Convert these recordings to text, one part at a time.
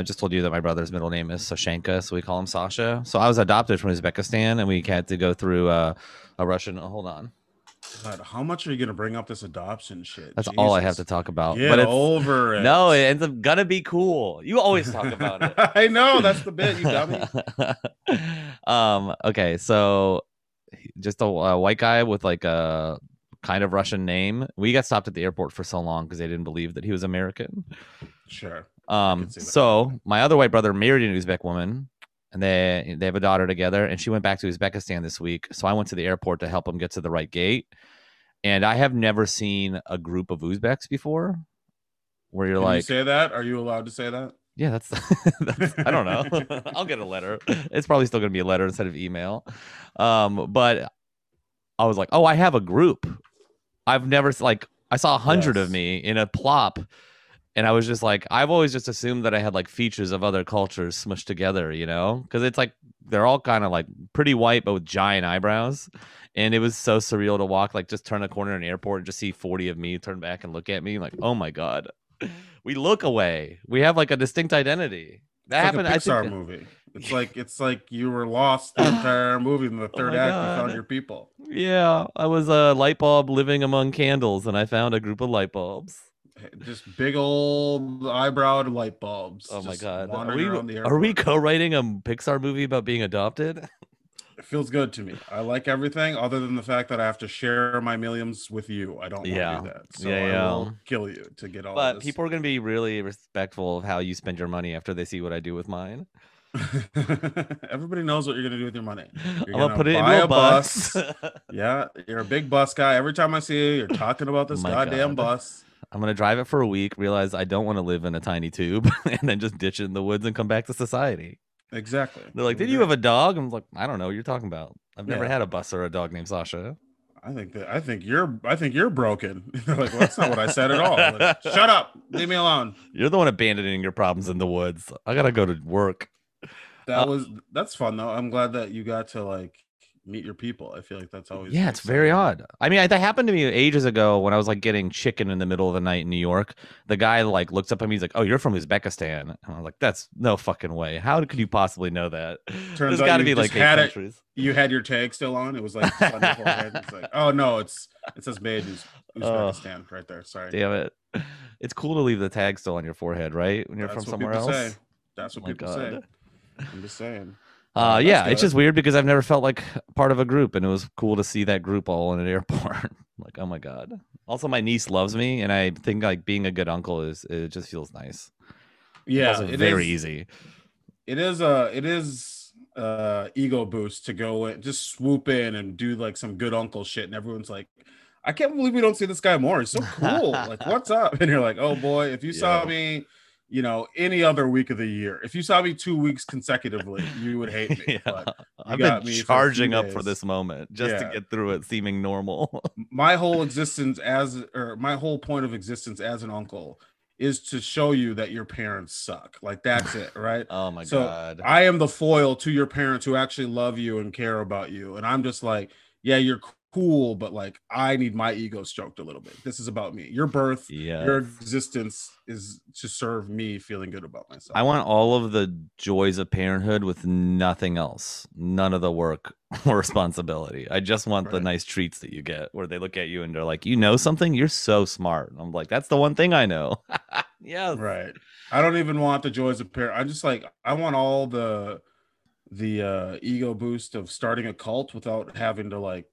I just told you that my brother's middle name is Sashenka, so we call him Sasha. So I was adopted from Uzbekistan, and we had to go through uh, a Russian. Oh, hold on, God, how much are you gonna bring up this adoption shit? that's all I have to talk about. Get but it's, over it. no, it ends up gonna be cool. You always talk about it. I know that's the bit, you dummy. um. Okay. So, just a, a white guy with like a kind of Russian name. We got stopped at the airport for so long because they didn't believe that he was American. Sure. Um. So my other white brother married an Uzbek woman. And they they have a daughter together, and she went back to Uzbekistan this week. So I went to the airport to help him get to the right gate. And I have never seen a group of Uzbeks before, where you're Can you like, say that? Are you allowed to say that? yeah, that's, that's I don't know. I'll get a letter. It's probably still gonna be a letter instead of email. Um, but I was like, oh, I have a group. I've never like I saw a hundred of me in a plop, and I was just like, I've always just assumed that I had like features of other cultures smushed together, you know, because it's like they're all kind of like pretty white but with giant eyebrows. And it was so surreal to walk, like just turn a corner in an airport and just see 40 of me turn back and look at me, like, oh my God. We look away. We have like a distinct identity. That It's happened. like a I Pixar think, movie. It's like it's like you were lost the entire movie. In the oh third Oh act, you found your people. Yeah, I was a light bulb living among candles, and I found a group of light bulbs. Just big old eyebrowed light bulbs. Oh my god, are we are we co-writing a Pixar movie about being adopted? It feels good to me. I like everything other than the fact that I have to share my millions with you. I don't want Yeah. to do that. So Yeah, I will kill you to get all But people are going to be really respectful of how you spend your money after they see what I do with mine. Everybody knows what you're gonna do with your money. I'm You're gonna gonna put it into a a bus. Yeah, you're a big bus guy. Every time I see you, you're talking about this My goddamn God. bus. I'm gonna drive it for a week, realize I don't want to live in a tiny tube, and then just ditch it in the woods and come back to society. Exactly. They're like, "Did you have a dog?" I'm like, "I don't know what you're talking about. I've never Yeah. had a bus or a dog named Sasha." I think that I think you're I think you're broken. They're like, well, that's not what I said at all. Like, Shut up. Leave me alone. You're the one abandoning your problems in the woods. I gotta go to work. That Uh, was that's fun though. I'm glad that you got to like meet your people. I feel like that's always Yeah, it's very odd. I mean, that happened to me ages ago when I was like getting chicken in the middle of the night in New York. The guy like looks up at me, he's like, "Oh, you're from Uzbekistan," and I'm like, "That's no fucking way. How could you possibly know that?" Turns There's out got to you be like had it- countries. You had your tag still on. It was like on your forehead. It's like, oh no, it's it says made in Oh. Uzbekistan right there. Sorry. Damn it! It's cool to leave the tag still on your forehead, right? When you're That's from somewhere else. say. That's what oh My people say. I'm just saying. Uh, yeah, it's just weird because I've never felt like part of a group, and it was cool to see that group all in an airport. like, oh my god. Also, my niece loves me, and I think like being a good uncle is it just feels nice. Yeah, also it very is- easy. it is a it is uh ego boost to go in just swoop in and do like some good uncle shit and everyone's like i can't believe we don't see this guy more he's so cool like what's up and you're like oh boy if you saw me you know any other week of the year if you saw me two weeks consecutively you would hate me Yeah. I've been me for charging up for this moment just Yeah. to get through it seeming normal. my whole existence as or my whole point of existence as an uncle is to show you that your parents suck like that's it right oh my So, god. I am the foil to your parents who actually love you and care about you. And I'm just like, yeah, you're cool, but like I need my ego stroked a little bit. This is about me. Your birth, yeah. your existence is to serve me feeling good about myself. I want all of the joys of parenthood with nothing else. None of the work or responsibility. I just want the nice treats that you get where they look at you and they're like, "You know something? You're so smart." And I'm like, "That's the one thing I know." yeah. right. I don't even want the joys of parent. I just like I want all the the uh ego boost of starting a cult without having to like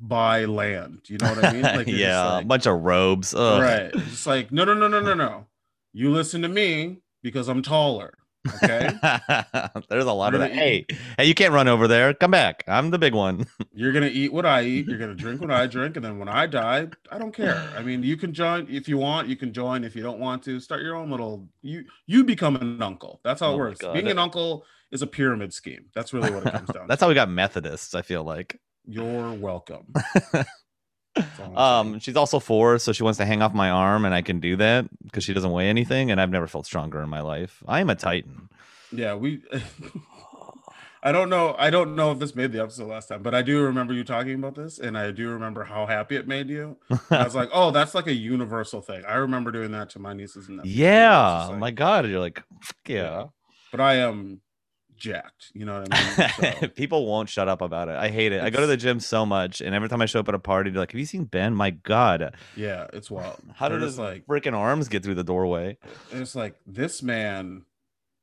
buy land. You know what I mean? Like yeah, like- a bunch of robes. Ugh. Right. It's like, no, no, no, no, no, no. You listen to me because I'm taller. Okay. There's a lot You're of that. Hey, hey, you can't run over there. Come back. I'm the big one. You're gonna eat what I eat. You're gonna drink what I drink, and then when I die, I don't care. I mean, you can join if you want. You can join if you don't want to. Start your own little. You you become an uncle. That's how Oh it works. Being an uncle is a pyramid scheme. That's really what it comes down. To. That's to. how we got Methodists. I feel like. You're welcome. That's all I'm Um, she's also four, so she wants to hang off my arm, and I can do that because she doesn't weigh anything, and I've never felt stronger in my life. I am a titan. yeah, we. I don't know. I don't know if this made the episode last time, but I do remember you talking about this, and I do remember how happy it made you. I was like, "Oh, that's like a universal thing." I remember doing that to my nieces and nephews. yeah. Like- my god. You're like, yeah. Yeah. But I am jacked. You know what I mean? So, People won't shut up about it. I hate it. I go to the gym so much, and every time I show up at a party, they're like, "Have you seen Ben? My God, yeah, it's wild. how did his like freaking arms get through the doorway?" it's like this man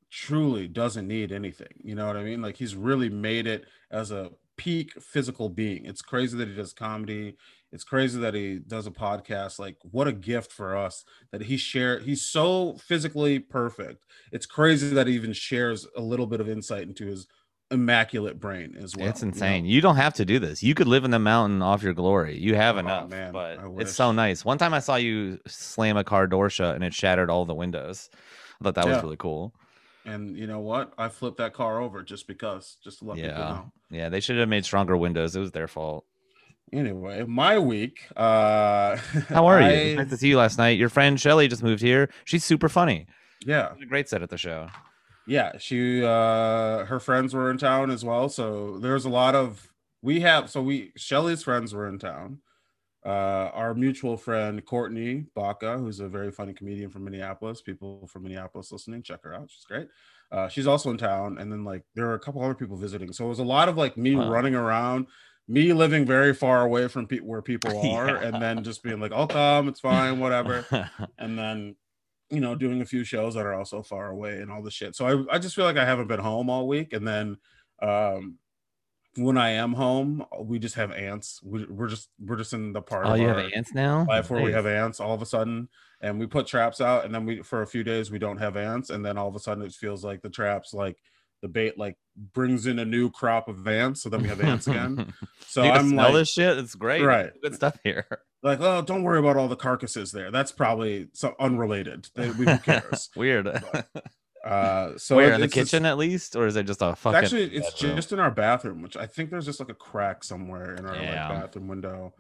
truly doesn't need anything. You know what I mean? Like he's really made it as a peak physical being. It's crazy that he does comedy. It's crazy that he does a podcast. Like what a gift for us that he share. He's so physically perfect. It's crazy that he even shares a little bit of insight into his immaculate brain as well. it's you know? insane. You, don't have to do this. You could live in the mountain off your glory. You have Oh, enough, man, but it's so nice. One time I saw you slam a car door shut, and it shattered all the windows. I thought that was really cool. And you know what? I flipped that car over just because, just to let people Yeah, know. yeah. They should have made stronger windows. It was their fault. Anyway, my week. Uh How are you? I- was nice to see you last night. Your friend Shelly just moved here. She's super funny. yeah. A great set at the show. yeah she uh her friends were in town as well so there's a lot of we have so we shelly's friends were in town uh our mutual friend courtney baca who's a very funny comedian from minneapolis people from minneapolis listening check her out she's great uh she's also in town and then like there are a couple other people visiting so it was a lot of like me Wow. running around me living very far away from pe- where people are Yeah. and then just being like i'll come it's fine whatever. And then you know doing a few shows that are also far away and all the shit. So I, I just feel like i haven't been home all week. And then um when i am home we just have ants. We, we're just we're just in the part oh, of you have ants now? life where we have ants all of a sudden. And we put traps out and then we for a few days we don't have ants. And then all of a sudden it feels like the traps like the bait like brings in a new crop of ants so then we have ants again so i'm smell like this shit. It's great. Right. Good stuff here. like oh don't worry about all the carcasses there that's probably so unrelated They- who cares Weird. Uh, so Where it- in the it's just- kitchen at least, or is it just a fucking? actually, it's bedroom? just in our bathroom, which I think there's just like a crack somewhere in our Yeah. like, bathroom window.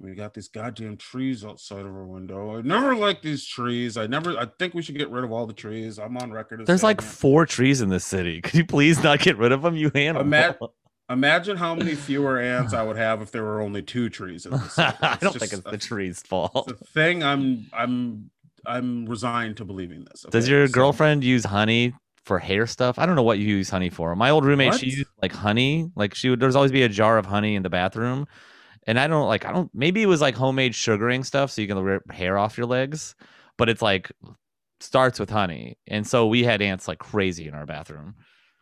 We got these goddamn trees outside of our window. I never liked these trees. I never. I think we should get rid of all the trees. I'm on record. There's like it. four trees in this city. Could you please not get rid of them, you animal? Ima- Imagine how many fewer ants I would have if there were only two trees in the city. I don't think it's a- the tree's fault. A thing. I'm. I'm. I'm resigned to believing this. Does your So- girlfriend use honey for hair stuff? I don't know what you use honey for. My old roommate, she used like honey. Like she would. There's always be a jar of honey in the bathroom, and I don't like. I don't. Maybe it was like homemade sugaring stuff, so you can rip hair off your legs. But it's like starts with honey, and so we had ants like crazy in our bathroom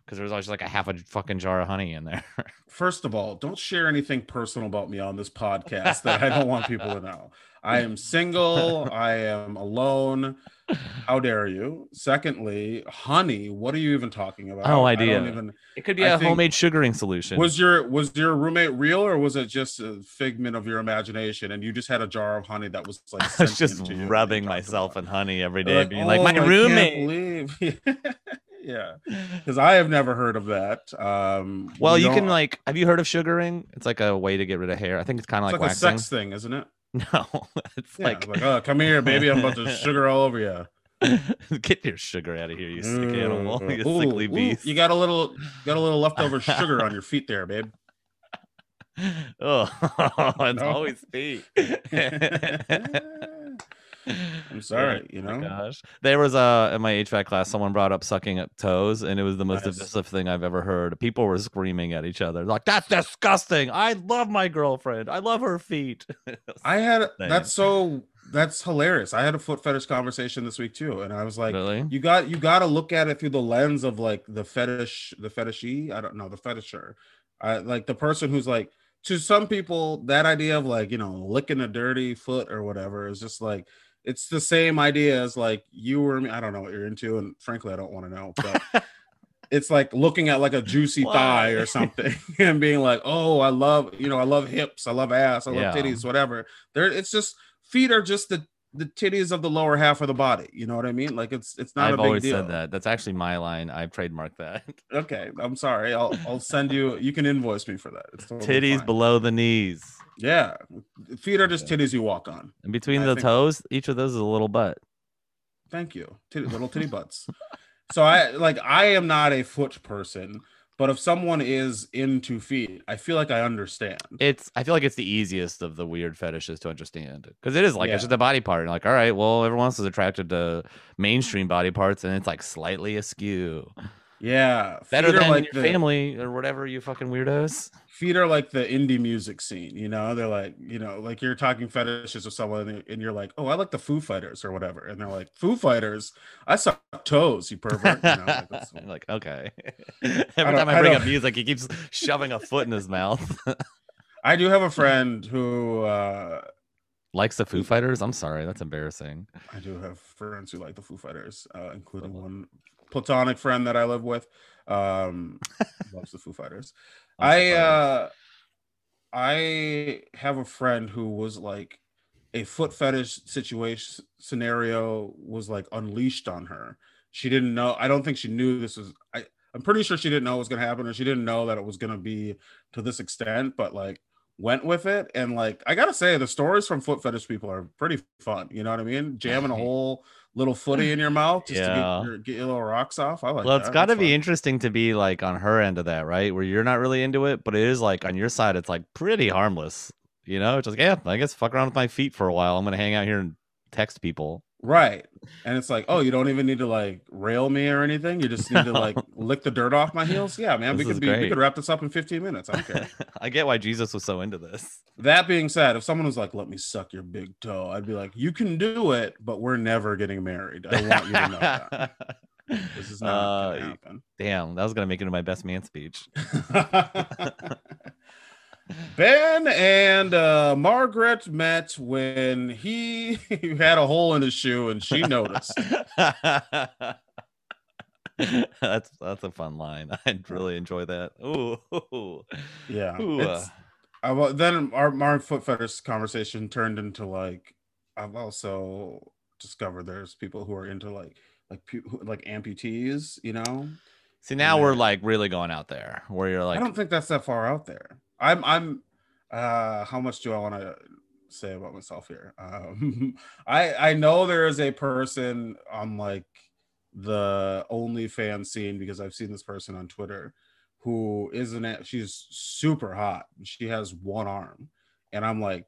because there was always like a half a fucking jar of honey in there. First of all, don't share anything personal about me on this podcast that I don't want people to know. I am single. I am alone. How dare you? Secondly, honey. What are you even talking about? No I don't idea. even. It could be I a think- homemade sugaring solution. Was your was your roommate real or was it just a figment of your imagination and you just had a jar of honey that was like? I was just sentient to you and rubbing myself in honey every day, Like, being like, "Oh, my I can't roommate. believe-" yeah, because I have never heard of that. Um, Well, we you can like. Have you heard of sugaring? It's like a way to get rid of hair. I think it's kind of It's like, like, a waxing. sex thing, isn't it? No, it's Yeah, like like, oh, come here, baby. I'm about to sugar all over you. get your sugar out of here, you sick animal, you Ooh, sickly ooh, beast. You got a little, got a little leftover sugar on your feet there, babe. oh, it's No. always feet. I'm sorry, you Oh know. gosh, there was a in my HVAC class. Someone brought up sucking at toes, and it was the most Nice. divisive thing I've ever heard. People were screaming at each other, like, "That's disgusting! I love my girlfriend. I love her feet." I had Same. that's so that's hilarious. I had a foot fetish conversation this week too, and I was like, really? you got you got to look at it through the lens of like the fetish, the fetishy. I don't know the fetisher. I like the person who's like to some people that idea of like you know licking a dirty foot or whatever is just like it's the same idea as like you or me. I don't know what you're into, and frankly, I don't want to know. But it's like looking at like a juicy thigh or something and being like, oh, I love you know I love hips, I love ass, I love Yeah. titties, whatever. There, it's just feet are just the the titties of the lower half of the body. You know what I mean? Like it's it's not I've a big always deal. said that. That's actually my line. I've trademarked that. Okay, I'm sorry. I'll I'll send you. You can invoice me for that. It's totally Titties fine. below the knees. Yeah, feet are just titties you walk on. And between I the think- toes, each of those is a little butt. Thank you, titty, little titty butts. So I like I am not a foot person, But if someone is into feet, I feel like I understand. It's I feel like it's the easiest of the weird fetishes to understand because it is like Yeah. it's just a body part. And like, all right, well, everyone else is attracted to mainstream body parts, and it's like slightly askew. Yeah, Better than like your the, family or whatever you fucking weirdos. feet are like the indie music scene. You know, they're like you know, like you're talking fetishes with someone, and- you're like, oh, I like the Foo Fighters or whatever, and they're like, Foo Fighters, I suck toes, you pervert. You know, like, I'm like, okay. Every don't- time I I bring don't- up music, he keeps shoving a foot in his mouth. I do have a friend who uh Likes the Foo Fighters. I'm sorry, that's embarrassing. I do have friends who like the Foo Fighters, uh, including one platonic friend that I live with. Um, loves the Foo Fighters. I uh, I have a friend who was like a foot fetish situation scenario was like unleashed on her. She didn't know. I don't think she knew this was. I I'm pretty sure she didn't know it was gonna happen, or she didn't know that it was gonna be to this extent. But like went with it, and like I gotta say, the stories from foot fetish people are pretty fun. You know what I mean? Jamming a whole little footy in your mouth just Yeah. to get your, get your little rocks off. I like. That. Well, it's got to be fun. interesting to be like on her end of that, right? Where you're not really into it, but it is like on your side, it's like pretty harmless. You know, it's just yeah, I guess fuck around with my feet for a while. I'm gonna hang out here and text people. Right. And it's like, oh, you don't even need to like rail me or anything. You just need to like lick the dirt off my heels. Yeah, man. This we could be we could wrap this up in 15 minutes. I don't care. I get why Jesus was so into this. that being said, if someone was like, let me suck your big toe, I'd be like, you can do it, but we're never getting married. I want you to know that. This is not Uh, gonna happen. Damn, that was gonna make it into my best man speech. Ben and uh, Margaret met when he had a hole in his shoe and she noticed. that's that's a fun line. I'd really enjoy that. Ooh, Yeah. Ooh, uh, I, well, then our, our foot fetish conversation turned into like I've also discovered there's people who are into like like like amputees, you know. See, now we're like really going out there, where you're like, I don't think that's that far out there. I'm I'm uh how much do I want to say about myself here? Um I I know there is a person on like the OnlyFans scene because I've seen this person on Twitter who isn't she's super hot. She has one arm. And I'm like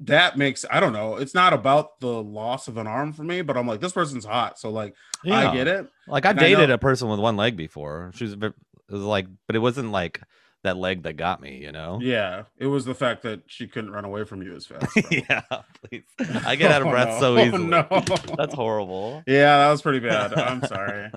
that makes I don't know. It's not about the loss of an arm for me, but I'm like this person's hot. So like yeah. I get it. Like I've And dated know- a person with one leg before. She was, it was like, but it wasn't like that leg that got me, you know? Yeah, it was the fact that she couldn't run away from you as fast. yeah, please. I get out of Oh, breath no. so Oh, easily. no. That's horrible. Yeah, that was pretty bad. I'm sorry.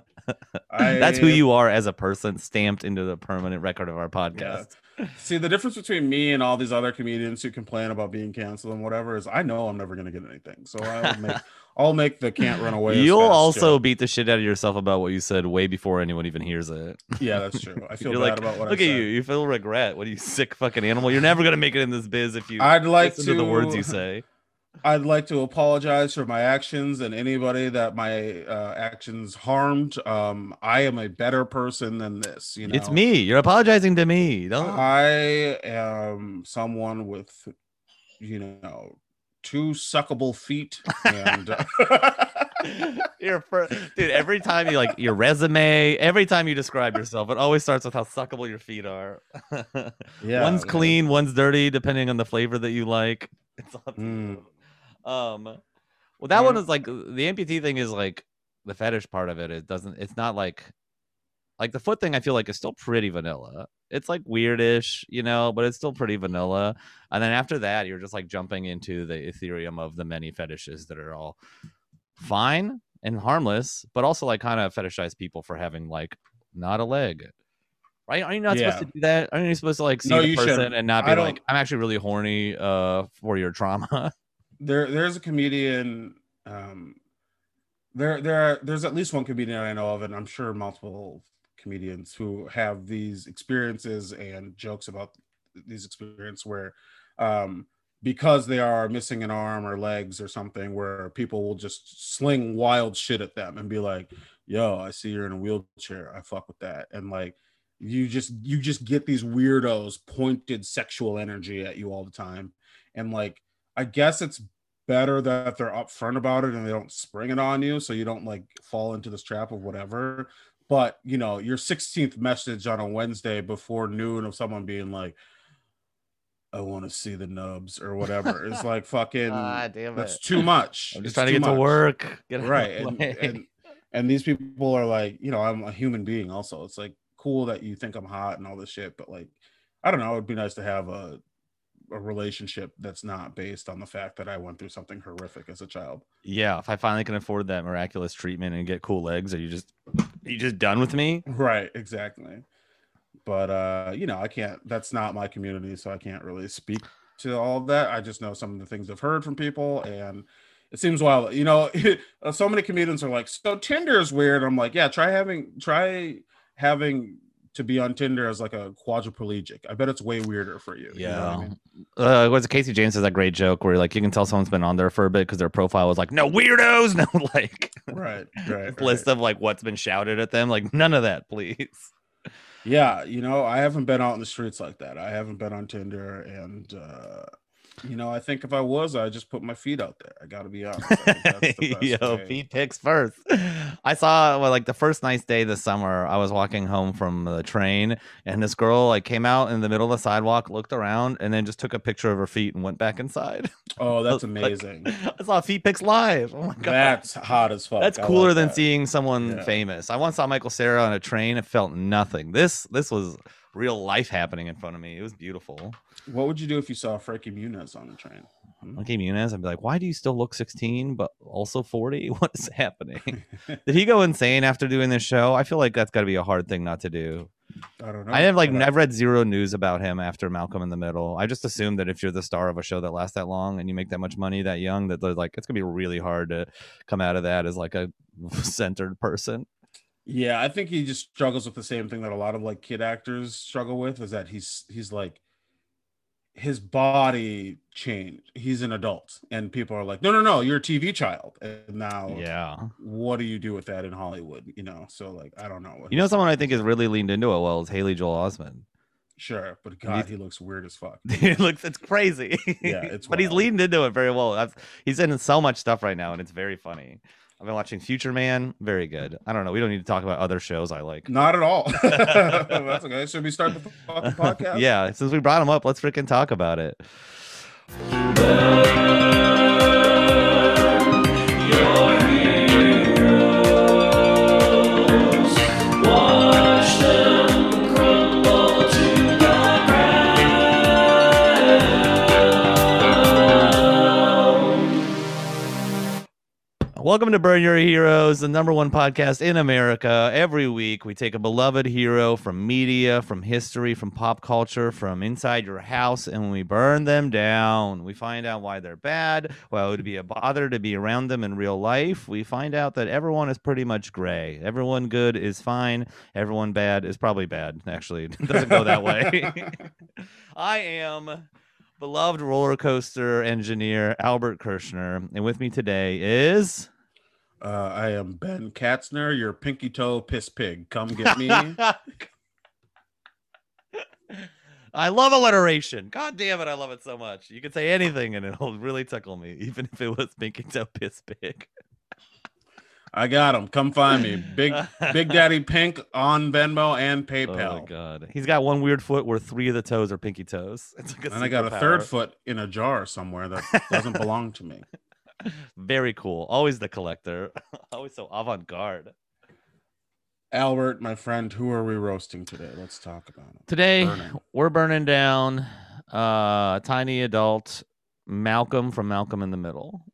I, That's who you are as a person, stamped into the permanent record of our podcast. See. The difference between me and all these other comedians who complain about being canceled and whatever is I know I'm never gonna get anything, so I'll make I'll make the can't run away. You'll also joke. beat the shit out of yourself about what you said way before anyone even hears it. yeah, that's true. I feel bad like, about what I said. Look I at said. you. You feel regret. What are you, sick fucking animal? You're never gonna make it in this biz if you I'd like listen to to the words you say. I'd like to apologize for my actions and anybody that my uh, actions harmed. Um, I am a better person than this. You know, It's me. You're apologizing to me. Don't. I am someone with, you know, two suckable feet and Your fir- dude. Every time you like your resume, every time you describe yourself, it always starts with how suckable your feet are. yeah, one's clean, one's dirty, depending on the flavor that you like. It's up to Mm. Um, well, that one is like the amputee thing is like the fetish part of it. It doesn't. It's not like like the foot thing. I feel like is still pretty vanilla. It's like weirdish, you know, but it's still pretty vanilla. And then after that, you're just like jumping into the ethereum of the many fetishes that are all fine and harmless, but also like kind of fetishize people for having like not a leg. Right? Are you not Yeah. supposed to do that? Aren't you supposed to like see No, the person shouldn't. and not be like, I'm actually really horny uh for your trauma? there there's a comedian um there there are there's at least one comedian I know of and I'm sure multiple comedians who have these experiences and jokes about these experiences where um because they are missing an arm or legs or something where people will just sling wild shit at them and be like yo I see you're in a wheelchair. I fuck with that. And like you just you just get these weirdos pointed sexual energy at you all the time. And like I guess it's better that they're upfront about it and they don't spring it on you so you don't like fall into this trap of whatever. but you know, your 16th message on a Wednesday before noon of someone being like, I want to see the nubs or whatever. It's like fucking Ah, damn that's it. too much. I'm just It's trying to too get to work. Get Right. And, and and these people are like, you know, I'm a human being also. It's like cool that you think I'm hot and all this shit, but like I don't know, it'd be nice to have a a relationship that's not based on the fact that I went through something horrific as a child. yeah, if I finally can afford that miraculous treatment and get cool legs, are you just are you just done with me? Right, exactly. But uh, you know, I can't that's not my community, so I can't really speak to all of that. I just know some of the things I've heard from people and it seems wild. You know, so many comedians are like, so Tinder is weird. I'm like, yeah, try having try having to be on Tinder as like a quadriplegic. I bet it's way weirder for you. you know what I Yeah. mean? Uh, was it Casey James has that great joke where like you can tell someone's been on there for a bit because their profile was like no weirdos, no like Right, right. right. list of like what's been shouted at them. Like none of that, please. Yeah, you know, I haven't been out in the streets like that. I haven't been on Tinder, and uh, you know, I think if I was, I just put my feet out there. I got to be honest. That's the best Yo, feet pics first. I saw well, like the first nice day this summer. I was walking home from the train, and this girl like came out in the middle of the sidewalk, looked around, and then just took a picture of her feet and went back inside. Oh, that's Like, amazing. I saw feet pics live. Oh my god, That's hot as fuck. That's cooler like than that. seeing someone Yeah. famous. I once saw Michael Cera on a train. It felt nothing. This this was real life happening in front of me. It was beautiful. What would you do if you saw Frankie Muniz on the train? Hmm? Frankie Okay, Muniz, I'd be like, why do you still look 16 but also 40? What is happening? Did he go insane after doing this show? I feel like that's got to be a hard thing not to do. I don't know. I have like I've read zero news about him after Malcolm in the Middle. I just assume that if you're the star of a show that lasts that long and you make that much money that young, that they're like it's gonna be really hard to come out of that as like a centered person. Yeah, I think he just struggles with the same thing that a lot of like kid actors struggle with is that he's he's like his body changed. He's an adult, and people are like, "No, no, no, you're a TV child." And now, Yeah. what do you do with that in Hollywood? You know, so like, I don't know. what You know, someone I think has is. really leaned into it well is Haley Joel Osment. sure, but God, he looks weird as fuck. he looks it's crazy. Yeah, it's but he's wild. leaned into it very well. That's, he's in so much stuff right now, and it's very funny. I've been watching Future Man, very good. I don't know. We don't need to talk about other shows I like. Not at all. That's okay. Should we start the fucking podcast? yeah, since we brought him up, let's freaking talk about it. Welcome to Burn Your Heroes, the number one podcast in America. Every week, we take a beloved hero from media, from history, from pop culture, from inside your house, and we burn them down. We find out why they're bad, why it would be a bother to be around them in real life. We find out that everyone is pretty much gray. Everyone good is fine. Everyone bad is probably bad, actually. It doesn't go that way. I am beloved roller coaster engineer Albert Kirshner, and with me today is. Uh, I am Ben Katzner, your pinky toe piss pig. Come get me. I love alliteration. God damn it, I love it so much. You can say anything and it'll really tickle me, even if it was pinky toe piss pig. I got him. Come find me. Big Big Daddy Pink on Venmo and PayPal. Oh my god, he's got one weird foot where three of the toes are pinky toes. It's like a and I got a third foot in a jar somewhere that doesn't belong to me. Very cool. Always the collector. Always so avant garde. Albert, my friend, who are we roasting today? Let's talk about it. Today Burning. we're burning down uh tiny adult Malcolm from Malcolm in the Middle.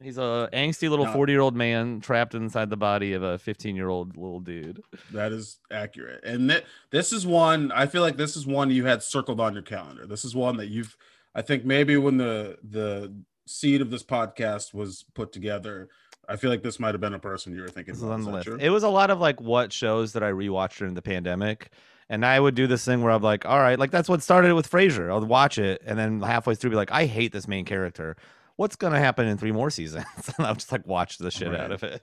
He's a angsty little 40 year old man trapped inside the body of a 15 year old little dude. That is accurate. And th- this is one I feel like this is one you had circled on your calendar. This is one that you've I think maybe when the the seed of this podcast was put together, I feel like this might have been a person you were thinking This on the list. It was a lot of like what shows that I rewatched during the pandemic. And I would do this thing where I'm like, all right, like that's what started it with Frasier. I'll watch it and then halfway through be like, I hate this main character. What's gonna happen in three more seasons? and I'll just like watch the shit out of it.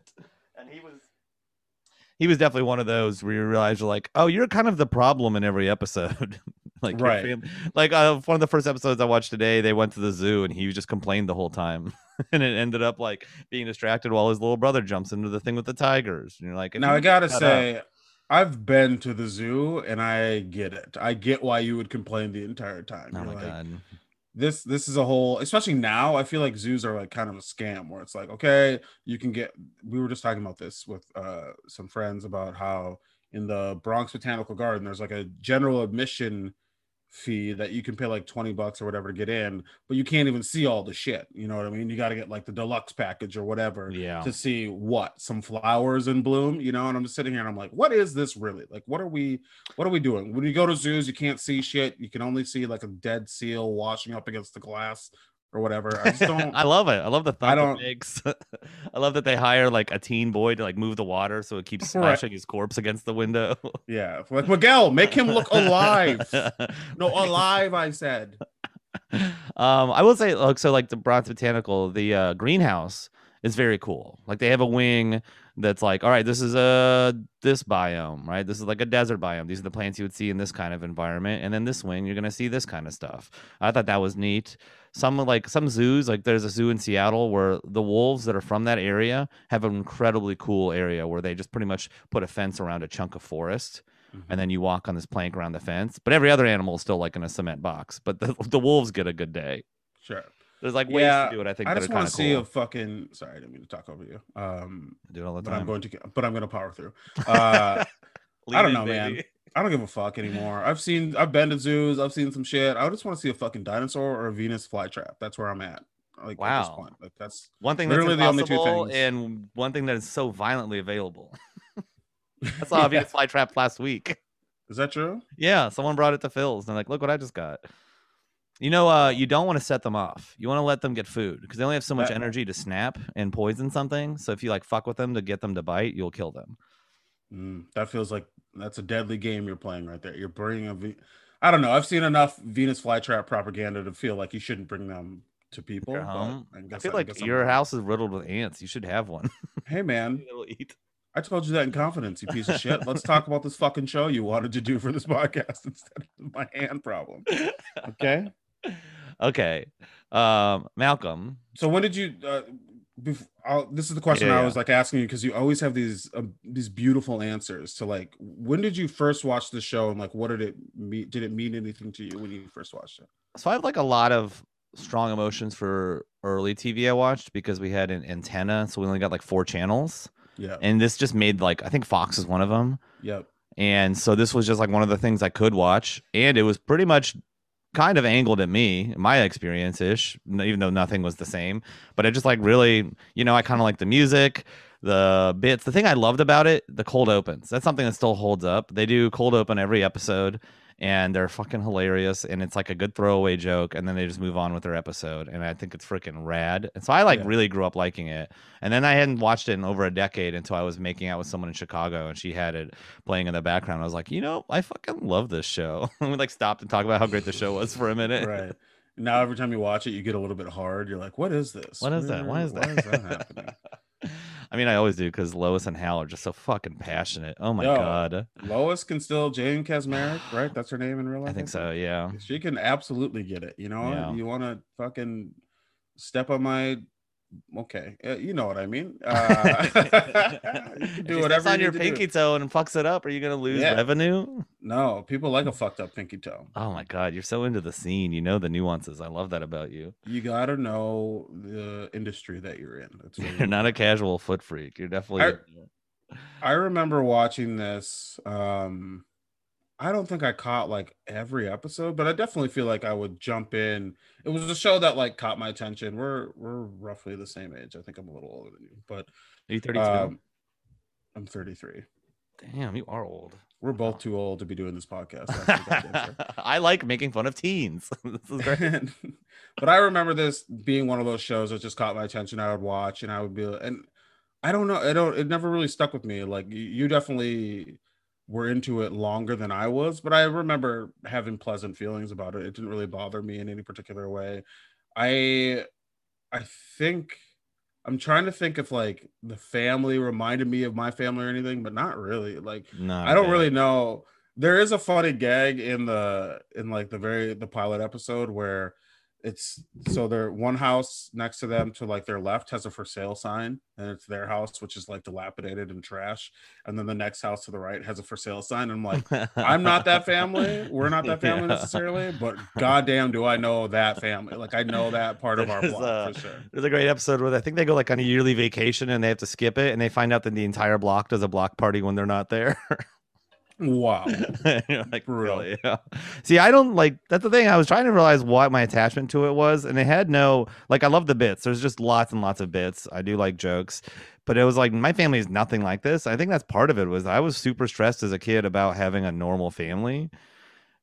And he was he was definitely one of those where you realize you're like, oh, you're kind of the problem in every episode. like Right. fam- like uh, one of the first episodes I watched today, they went to the zoo and he just complained the whole time. and it ended up like being distracted while his little brother jumps into the thing with the tigers. And you're like, now I gotta shut up- say, I've been to the zoo and I get it. I get why you would complain the entire time. oh You're my like, god, this this is a whole especially now i feel like zoos are like kind of a scam where it's like okay you can get we were just talking about this with uh some friends about how in the bronx botanical garden there's like a general admission fee that you can pay like 20 bucks or whatever to get in but you can't even see all the shit you know what i mean? You got to get like the deluxe package or whatever yeah. to see what some flowers in bloom you know? And i'm just sitting here and i'm like what is this really? Like what are we what are we doing? When you go to zoos you can't see shit. You can only see like a dead seal washing up against the glass or whatever i just don't I love it. I love the thump don't- makes. I love that they hire like a teen boy to like move the water so it keeps Right. smashing his corpse against the window. yeah like miguel make him look alive no alive i said um, I will say, look, so like the Bronx Botanical, the uh, greenhouse is very cool. Like they have a wing that's like, all right, this is a this biome, right? This is like a desert biome. These are the plants you would see in this kind of environment, and then this wing, you're gonna see this kind of stuff. I thought that was neat. Some like some zoos, like there's a zoo in Seattle where the wolves that are from that area have an incredibly cool area where they just pretty much put a fence around a chunk of forest and then you walk on this plank around the fence. But every other animal is still like in a cement box. But the, the wolves get a good day. sure There's like ways Yeah, to do it. I think i just want to see cool. a fucking sorry i didn't mean to talk over you um do it all the but time. i'm going to but i'm going to power through uh Lean I don't in, know, man. I don't give a fuck anymore. I've seen, I've been to zoos, I've seen some shit. I just want to see a fucking dinosaur or a Venus flytrap. That's where I'm at. Like at this Wow. point, like that's One thing that's Literally the only two things. and one thing that is so violently available. I saw a Venus flytrap last week. is that true? Yeah, someone brought it to Phil's, and they're like, "Look what I just got." You know, uh, you don't want to set them off. You want to let them get food because they only have so much That- energy to snap and poison something. So if you like fuck with them to get them to bite, you'll kill them. Mm, that feels like that's a deadly game you're playing right there. You're bringing a V. I don't know. I've seen enough Venus flytrap propaganda to feel like you shouldn't bring them to people. Your home. I guess- feel I like guess I'm your house is riddled with ants. You should have one. Hey man, It'll eat. I told you that in confidence, you piece of shit. Let's talk about this fucking show you wanted to do for this podcast instead of my hand problem. Okay. okay. Um, Malcolm. So when did you? Uh, bef- I'll, this is the question Yeah, I yeah. was like asking you because you always have these uh, these beautiful answers to like. When did you first watch the show and like what did it mean? Did it mean anything to you when you first watched it? So I have like a lot of strong emotions for early TV I watched because we had an antenna, so we only got like four channels, Yeah. and this just made like I think Fox is one of them. Yep. And so this was just like one of the things I could watch. And it was pretty much kind of angled at me, my experience ish, even though nothing was the same. But I just like really, you know, I kind of like the music, the bits. The thing I loved about it, the cold opens. That's something that still holds up. They do cold open every episode and they're fucking hilarious. And it's like a good throwaway joke. And then they just move on with their episode. And I think it's freaking rad. And so I like Yeah. really grew up liking it. And then I hadn't watched it in over a decade until I was making out with someone in Chicago and she had it playing in the background. I was like, you know, I fucking love this show. and we like stopped and talked about how great the show was for a minute. Right. Now every time you watch it, you get a little bit hard. You're like, what is this? What is that? Why is that? Why is that happening? I mean, I always do because Lois and Hal are just so fucking passionate. Oh my Yo, god. Lois can still Jane Kaczmarek, right? That's her name in real life. I think so, yeah. She can absolutely get it. You know, Yeah. you want to fucking step on my. Okay, uh, you know what I mean. Uh, you can do whatever on you your need to do. pinky toe and fucks it up, are you gonna lose Yeah. revenue? No, people like a fucked up pinky toe. Oh my god, you're so into the scene. You know the nuances. I love that about you. You gotta know the industry that you're in. You're not a casual foot freak. You're definitely I- I remember watching this. Um, I don't think I caught like every episode, but I definitely feel like I would jump in. It was a show that like caught my attention. We're we're roughly the same age. I think I'm a little older than you, but Are you 32? um, I'm 33. Damn, you are old. We're both too old to be doing this podcast. That's the goddamn truth. I like making fun of teens. this is great. but I remember this being one of those shows that just caught my attention. I would watch and I would be and I don't know, I don't it never really stuck with me. Like you definitely were into it longer than I was, but I remember having pleasant feelings about it. It didn't really bother me in any particular way. I I think I'm trying to think if like the family reminded me of my family or anything, but not really. Like No, I don't really know. There is a funny gag in the in like the very the pilot episode where it's so their one house next to them to like their left has a for sale sign and it's their house which is like dilapidated and trash and then the next house to the right has a for sale sign and i'm like i'm not that family we're not that family Yeah. necessarily but goddamn do i know that family like i know that part of our block for sure There's a great episode where I think they go like on a yearly vacation and they have to skip it, and they find out that the entire block does a block party when they're not there. wow like, Brutal. really? Yeah. See, I don't like that's the thing. I was trying to realize what my attachment to it was, and it had no like. I love the bits. There's just lots and lots of bits. I do like jokes, but it was like my family is nothing like this. I think that's part of it. Was I was super stressed as a kid about having a normal family.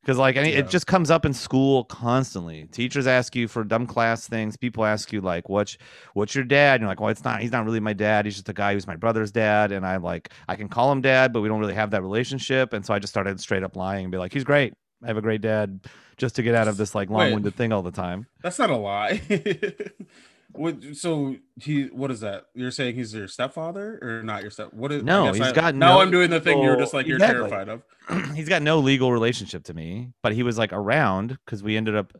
Because like any, Yeah. it just comes up in school constantly. Teachers ask you for dumb class things. People ask you like, "What's what's your dad?" And you're like, "Well, it's not. He's not really my dad. He's just a guy who's my brother's dad." And I'm like, I can call him dad, but we don't really have that relationship. And so I just started straight up lying and be like, "He's great. I have a great dad," just to get out of this like long-winded thing all the time. that's not a lie what so he what is that you're saying he's your stepfather or not your step what is No, he's I- got now no i'm doing the thing you're just like you're Exactly. terrified of he's got no legal relationship to me, but he was like around because we ended up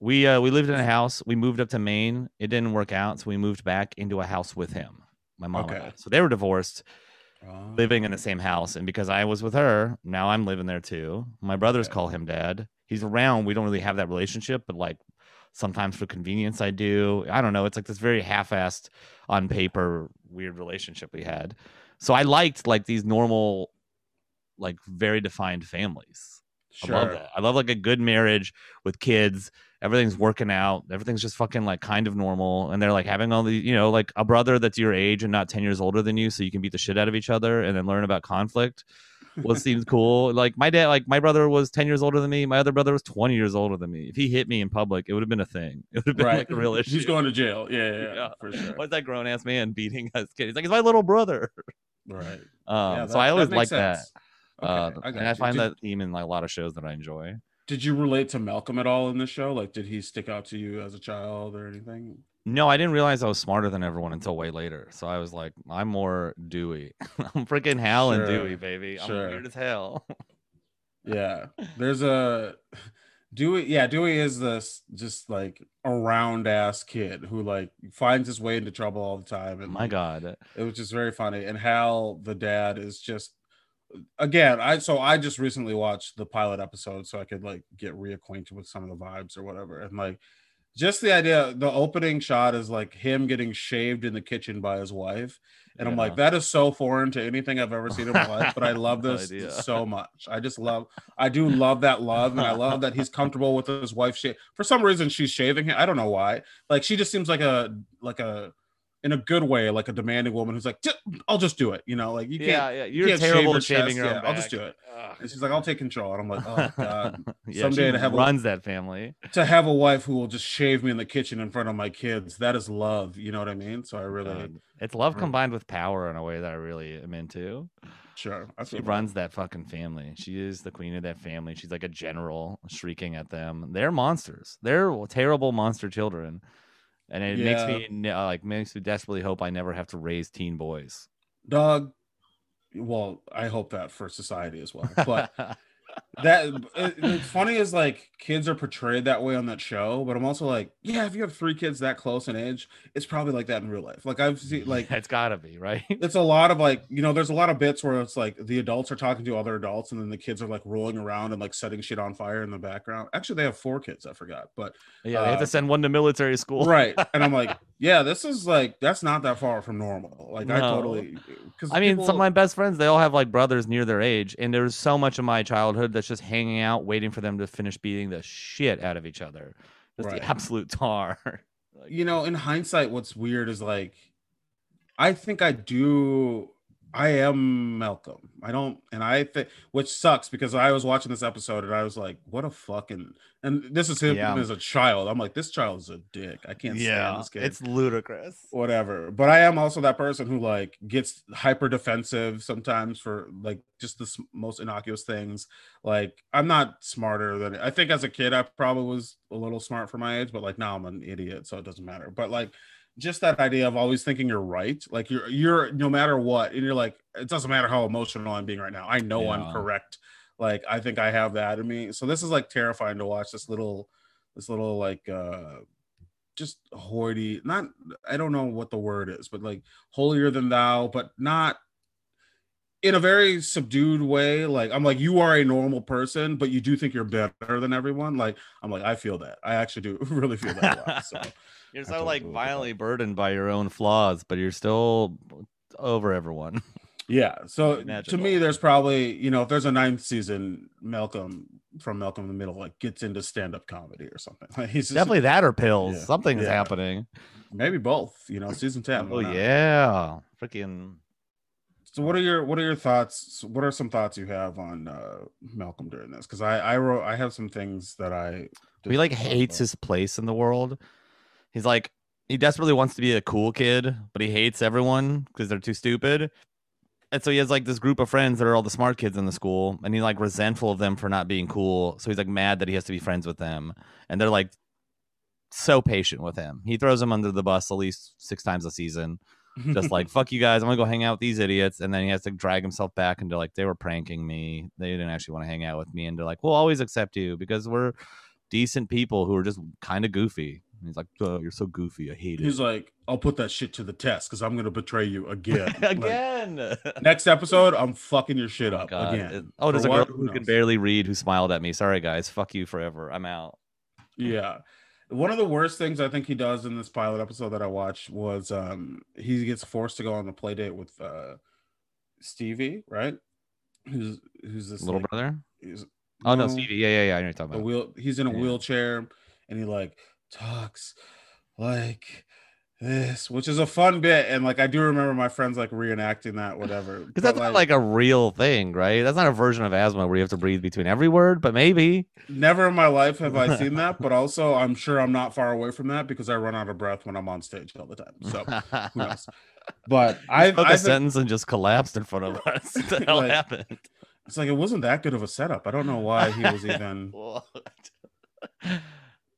we uh we lived in a house. We moved up to Maine. It didn't work out, so we moved back into a house with him. My mom. and Okay. I. So they were divorced, Oh. living in the same house, and because I was with her, now I'm living there too. My brothers Okay. call him dad. He's around. We don't really have that relationship, but like sometimes for convenience, I do. I don't know. It's like this very half-assed, on paper, weird relationship we had. So I liked like these normal, like very defined families. sure I love that. I love like a good marriage with kids. Everything's working out. Everything's just fucking like kind of normal. And they're like having all the, you know, like a brother that's your age and not 10 years older than you. So you can beat the shit out of each other and then learn about conflict. Well, it seems cool. Like my dad, like my brother was 10 years older than me. My other brother was 20 years older than me. If he hit me in public, it would have been a thing. It would have been right like a real issue. he's going to jail yeah yeah, yeah, for sure What's that grown ass man beating us kids? He's like, it's my little brother. right Um, Yeah, so I always like that. Okay, Uh, I and I find did, that theme in like a lot of shows that I enjoy. did you relate to malcolm at all in this show like did he stick out to you as a child or anything No, I didn't realize I was smarter than everyone until way later. So I was like, I'm more Dewey. I'm freaking Hal and Dewey, baby. I'm sure. weird as hell. yeah there's a dewey yeah dewey is this just like a round ass kid who like finds his way into trouble all the time and My God. it was just very funny and hal the dad is just again i so i just recently watched the pilot episode so i could like get reacquainted with some of the vibes or whatever and like just the idea the opening shot is like him getting shaved in the kitchen by his wife and i'm like that is so foreign to anything i've ever seen in my life but i love this so much. I just love i do love that love and i love that he's comfortable with his wife for some reason she's shaving him i don't know why like she just seems like a like a in a good way like a demanding woman who's like i'll just do it you know like you can't yeah, yeah. You're shave terrible at shaving your own Yeah, I'll just do it. Ugh. and she's like i'll take control and i'm like oh god yeah, Someday she to have a- runs that family. to have a wife who will just shave me in the kitchen in front of my kids that is love you know what i mean so i really God. It's love combined with power in a way that I really am into. sure She that. runs that fucking family. She is the queen of that family. She's like a general shrieking at them. They're monsters. They're terrible monster children. And it makes me uh, like makes me desperately hope I never have to raise teen boys. dog well i hope that for society as well but that it's funny is like kids are portrayed that way on that show but i'm also like yeah if you have three kids that close in age it's probably like that in real life like i've seen like it's gotta be right. it's a lot of like you know there's a lot of bits where it's like the adults are talking to other adults and then the kids are like rolling around and like setting shit on fire in the background actually they have four kids i forgot but Yeah, they have to Uh, send one to military school. right and i'm like yeah this is like that's not that far from normal like i totally because I mean, some of my best friends, they all have like brothers near their age, and there's so much of my childhood that's just hanging out, waiting for them to finish beating the shit out of each other. Just Right. the absolute tar. like, you know in hindsight what's weird is like i think i do i am malcolm. I don't and i think which sucks because i was watching this episode and i was like what a fucking and this is him Yeah. as a child. I'm like this child is a dick. I can't stand yeah, this kid. it's ludicrous. whatever. But i am also that person who like gets hyper defensive sometimes for like just the most innocuous things. Like i'm not smarter than i think as a kid i probably was a little smart for my age but like now i'm an idiot so it doesn't matter. But like just that idea of always thinking you're right. Like you're you're no matter what and you're like it doesn't matter how emotional i'm being right now. I know i'm correct. Like i think i have that in me. So this is like terrifying to watch this little this little like uh just hoity not i don't know what the word is but like holier than thou but not in a very subdued way. Like i'm like you are a normal person but you do think you're better than everyone. Like i'm like i feel that. I actually do really feel that a lot so You're so like agree with that. violently burdened by your own flaws, but you're still over everyone. yeah so to me there's probably you know if there's a ninth season malcolm from malcolm in the middle like gets into stand-up comedy or something like he's just, Definitely that or pills. Yeah. Something's Yeah. happening. maybe both you know season 10 Oh yeah, freaking. So what are your what are your thoughts? What are some thoughts you have on uh Malcolm during this? Because I I wrote I have some things that I He like hates about. his place in the world. He's like he desperately wants to be a cool kid, but he hates everyone because they're too stupid. And so he has like this group of friends that are all the smart kids in the school, and he's like resentful of them for not being cool. So he's like mad that he has to be friends with them, and they're like so patient with him. He throws them under the bus at least six times a season, just like fuck you guys, I'm gonna go hang out with these idiots, and then he has to drag himself back into like they were pranking me. They didn't actually want to hang out with me, and they're like, we'll always accept you because we're decent people who are just kind of goofy. And he's like, you're so goofy, I hate it." He's like, I'll put that shit to the test because I'm gonna betray you again. Like, Again. next episode, I'm fucking your shit Oh, up God. again. It- oh, there's For a girl what? who Who can barely read who smiled at me. Sorry, guys. Fuck you forever. I'm out. Yeah. One of the worst things I think he does in this pilot episode that I watched was um he gets forced to go on the play date with uh Stevie, right? Who's who's this Little like, brother. Oh no, Stevie. Yeah, yeah, yeah. I know what you're talking a about. wheel he's in a Yeah. wheelchair and he like talks like this which is a fun bit and like i do remember my friends like reenacting that whatever Because that's not like a real thing, right? That's not a version of asthma where you have to breathe between every word, but maybe. never in my life have i seen that but also i'm sure i'm not far away from that because i run out of breath when i'm on stage all the time so who knows but I i a sentence and just collapsed in front of us. What the hell Like- happened? it's like it wasn't that good of a setup i don't know why he was even?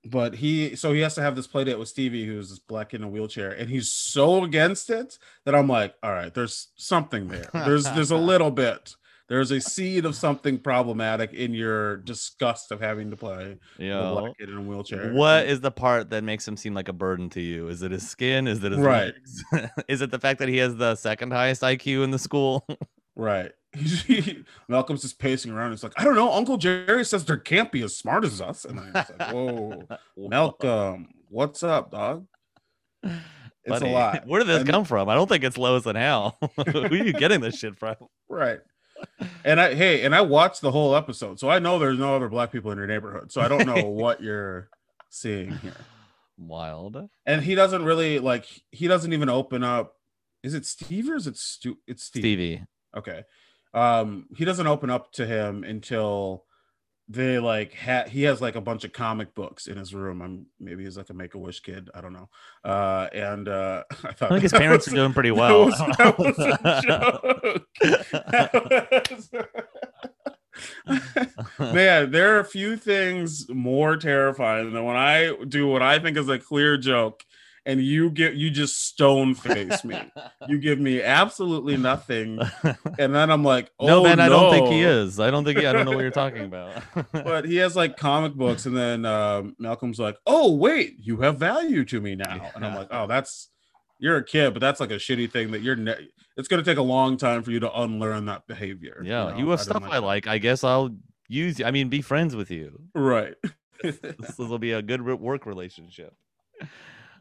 But he so he has to have this play date with Stevie, who's this black kid in a wheelchair, and he's so against it that I'm like, all right, there's something there. There's there's a little bit. There's a seed of something problematic in your disgust of having to play a black kid in a wheelchair. what is the part that makes him seem like a burden to you? Is it his skin? Is it his Right. legs? Is it the fact that he has the second highest IQ in the school? right? Malcolm's just pacing around. It's like, I don't know. Uncle Jerry says there can't be as smart as us, and I'm like, whoa, Malcolm, what's up, dog? It's Buddy, a lot. Where did this And- come from? I don't think it's Lois and Hal. Who are you getting this shit from? Right. And I hey, and I watched the whole episode, so I know there's no other black people in your neighborhood. So I don't know what you're seeing here. Wild. And he doesn't really like he doesn't even open up. Is it Steve or is it Stu? It's Steve. Stevie. Okay. Um, he doesn't open up to him until they like ha- he has like a bunch of comic books in his room. I'm maybe he's like a make a wish kid. I don't know. Uh, and uh, I thought I think his parents was- are doing pretty that well. was- that was. Man, there are a few things more terrifying than when I do what I think is a clear joke, and you get you just stone face me. You give me absolutely nothing, and then I'm like, oh no, man, I don't think he is. I don't think he, I don't know what you're talking about. But he has like comic books, and then um, Malcolm's like, "Oh wait, you have value to me now," and I'm like, "Oh, that's you're a kid, but that's like a shitty thing that you're. Ne- it's gonna take a long time for you to unlearn that behavior." yeah, know? you have I stuff don't I that. like. I guess I'll use. I mean, be friends with you. right? this will be a good work relationship.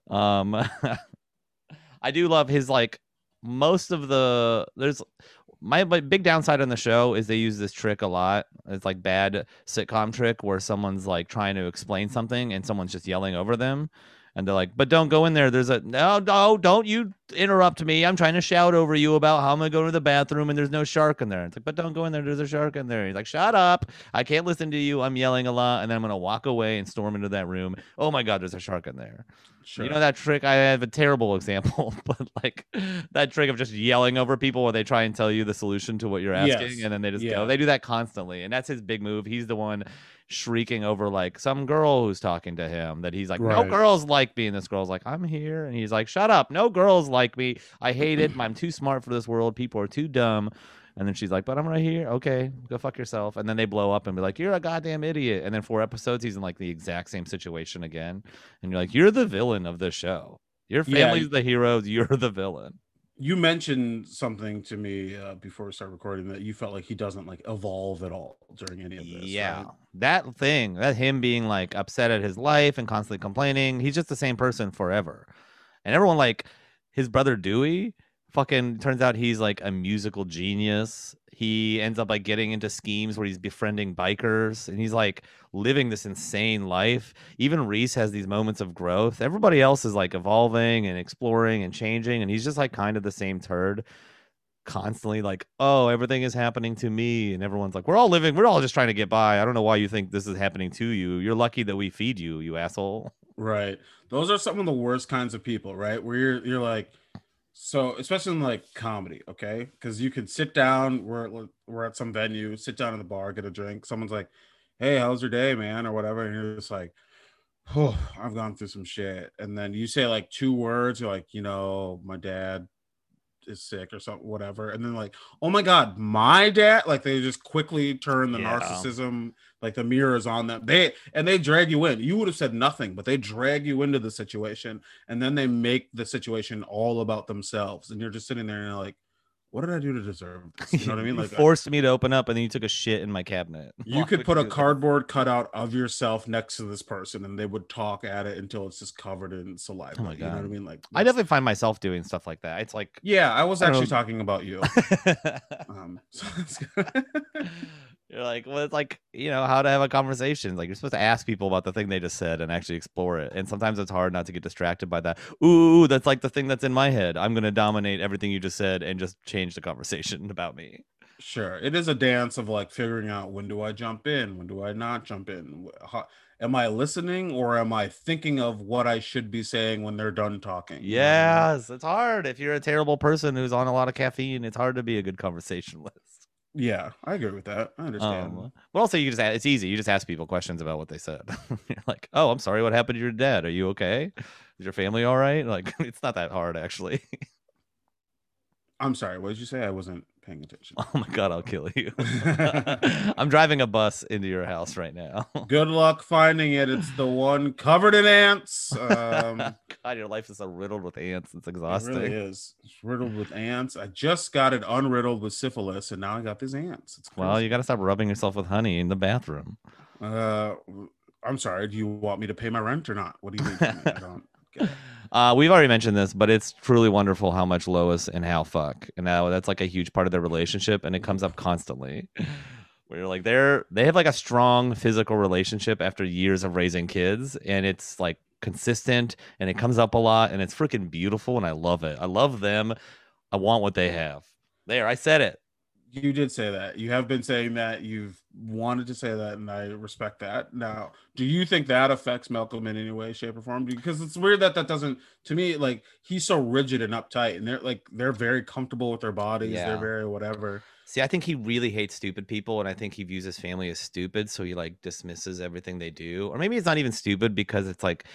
Um, I do love his like most of the there's my, my big downside on the show is they use this trick a lot. It's like bad sitcom trick where someone's like trying to explain something and someone's just yelling over them. And they're like, but don't go in there. There's a no, no, don't you interrupt me. I'm trying to shout over you about how I'm gonna go to the bathroom and there's no shark in there. It's like, but don't go in there. There's a shark in there. He's like, shut up. I can't listen to you. I'm yelling a lot, and then I'm gonna walk away and storm into that room. Oh my god, there's a shark in there. Sure. You know that trick? I have a terrible example, but like that trick of just yelling over people where they try and tell you the solution to what you're asking, Yes. and then they just Yeah. go. They do that constantly, and that's his big move. He's the one shrieking over like some girl who's talking to him that he's like, no girls like me, and this girl's like, I'm here, and he's like, shut up, no girls like me. I hate it. I'm too smart for this world. People are too dumb. And then she's like, "But I'm right here. Okay, go fuck yourself." And then they blow up and be like, "You're a goddamn idiot." And then four episodes, he's in like the exact same situation again, and you're like, "You're the villain of the show. Your Yeah, family's the heroes. You're the villain." You mentioned something to me uh, before we start recording that you felt like he doesn't like evolve at all during any of this. Yeah, right? that thing, that him being like upset at his life and constantly complaining. He's just the same person forever, and everyone like his brother Dewey. Fucking turns out he's like a musical genius. He ends up like getting into schemes where he's befriending bikers and he's like living this insane life. Even Reese has these moments of growth. Everybody else is like evolving and exploring and changing, and he's just like kind of the same turd constantly like, oh, everything is happening to me. And everyone's like, we're all living, we're all just trying to get by. I don't know why you think this is happening to you. You're lucky that we feed you, you asshole. Right. Those are some of the worst kinds of people, right? Where you're you're like, so especially in like comedy, okay? Because you can sit down, we're we're at some venue, sit down in the bar, get a drink. Someone's like, "Hey, how's your day, man?" or whatever, and you're just like, "Oh, I've gone through some shit." And then you say like two words, you're like, you know, my dad is sick or something, whatever. And then like, oh my god, my dad, like they just quickly turn the Yeah. narcissism, like the mirror is on them. They and they drag you in. You would have said nothing, but they drag you into the situation, and then they make the situation all about themselves. And you're just sitting there and you're like, what did I do to deserve this? You know what I mean? Like forced me to open up and then you took a shit in my cabinet. you Why could put a that? cardboard cutout of yourself next to this person and they would talk at it until it's just covered in saliva. Oh my You know what I mean? Like I definitely find myself doing stuff like that. It's like Yeah, I was I actually know. talking about you. Um, so You're like, well, it's like, you know, how to have a conversation. Like, you're supposed to ask people about the thing they just said and actually explore it. And sometimes it's hard not to get distracted by that. Ooh, that's like the thing that's in my head. I'm going to dominate everything you just said and just change the conversation about me. Sure, it is a dance of like figuring out when do I jump in, when do I not jump in. How, am I listening or am I thinking of what I should be saying when they're done talking? You know what I mean? Yes, it's hard. If you're a terrible person who's on a lot of caffeine, it's hard to be a good conversationalist. Yeah, I agree with that. I understand. Um, but also, you just a- it's easy. You just ask people questions about what they said. You're like, "Oh, I'm sorry. What happened to your dad? Are you okay? Is your family all right?" Like, it's not that hard, actually. I'm sorry. What did you say? I wasn't paying attention. oh my god, I'll kill you. I'm driving a bus into your house right now. Good luck finding it. It's the one covered in ants. Um, god, your life is so riddled with ants. It's exhausting. it really is. It's riddled with ants. I just got it unriddled with syphilis, and now I got these ants. It's Well, you got to stop rubbing yourself with honey in the bathroom. Uh, I'm sorry. Do you want me to pay my rent or not? What do you me? I don't. Uh, we've already mentioned this, but it's truly wonderful how much Lois and Hal fuck, and now that's like a huge part of their relationship, and it comes up constantly. Where you're like they're they have like a strong physical relationship after years of raising kids, and it's like consistent, and it comes up a lot, and it's freaking beautiful, and I love it. I love them. I want what they have. There, I said it. You did say that. You have been saying that. You've wanted to say that, and I respect that. Now, do you think that affects Malcolm in any way, shape, or form? Because it's weird that that doesn't. To me, like he's so rigid and uptight, and they're like they're very comfortable with their bodies. Yeah. They're very whatever. See, I think he really hates stupid people, and I think he views his family as stupid, so he like dismisses everything they do. Or maybe it's not even stupid because it's like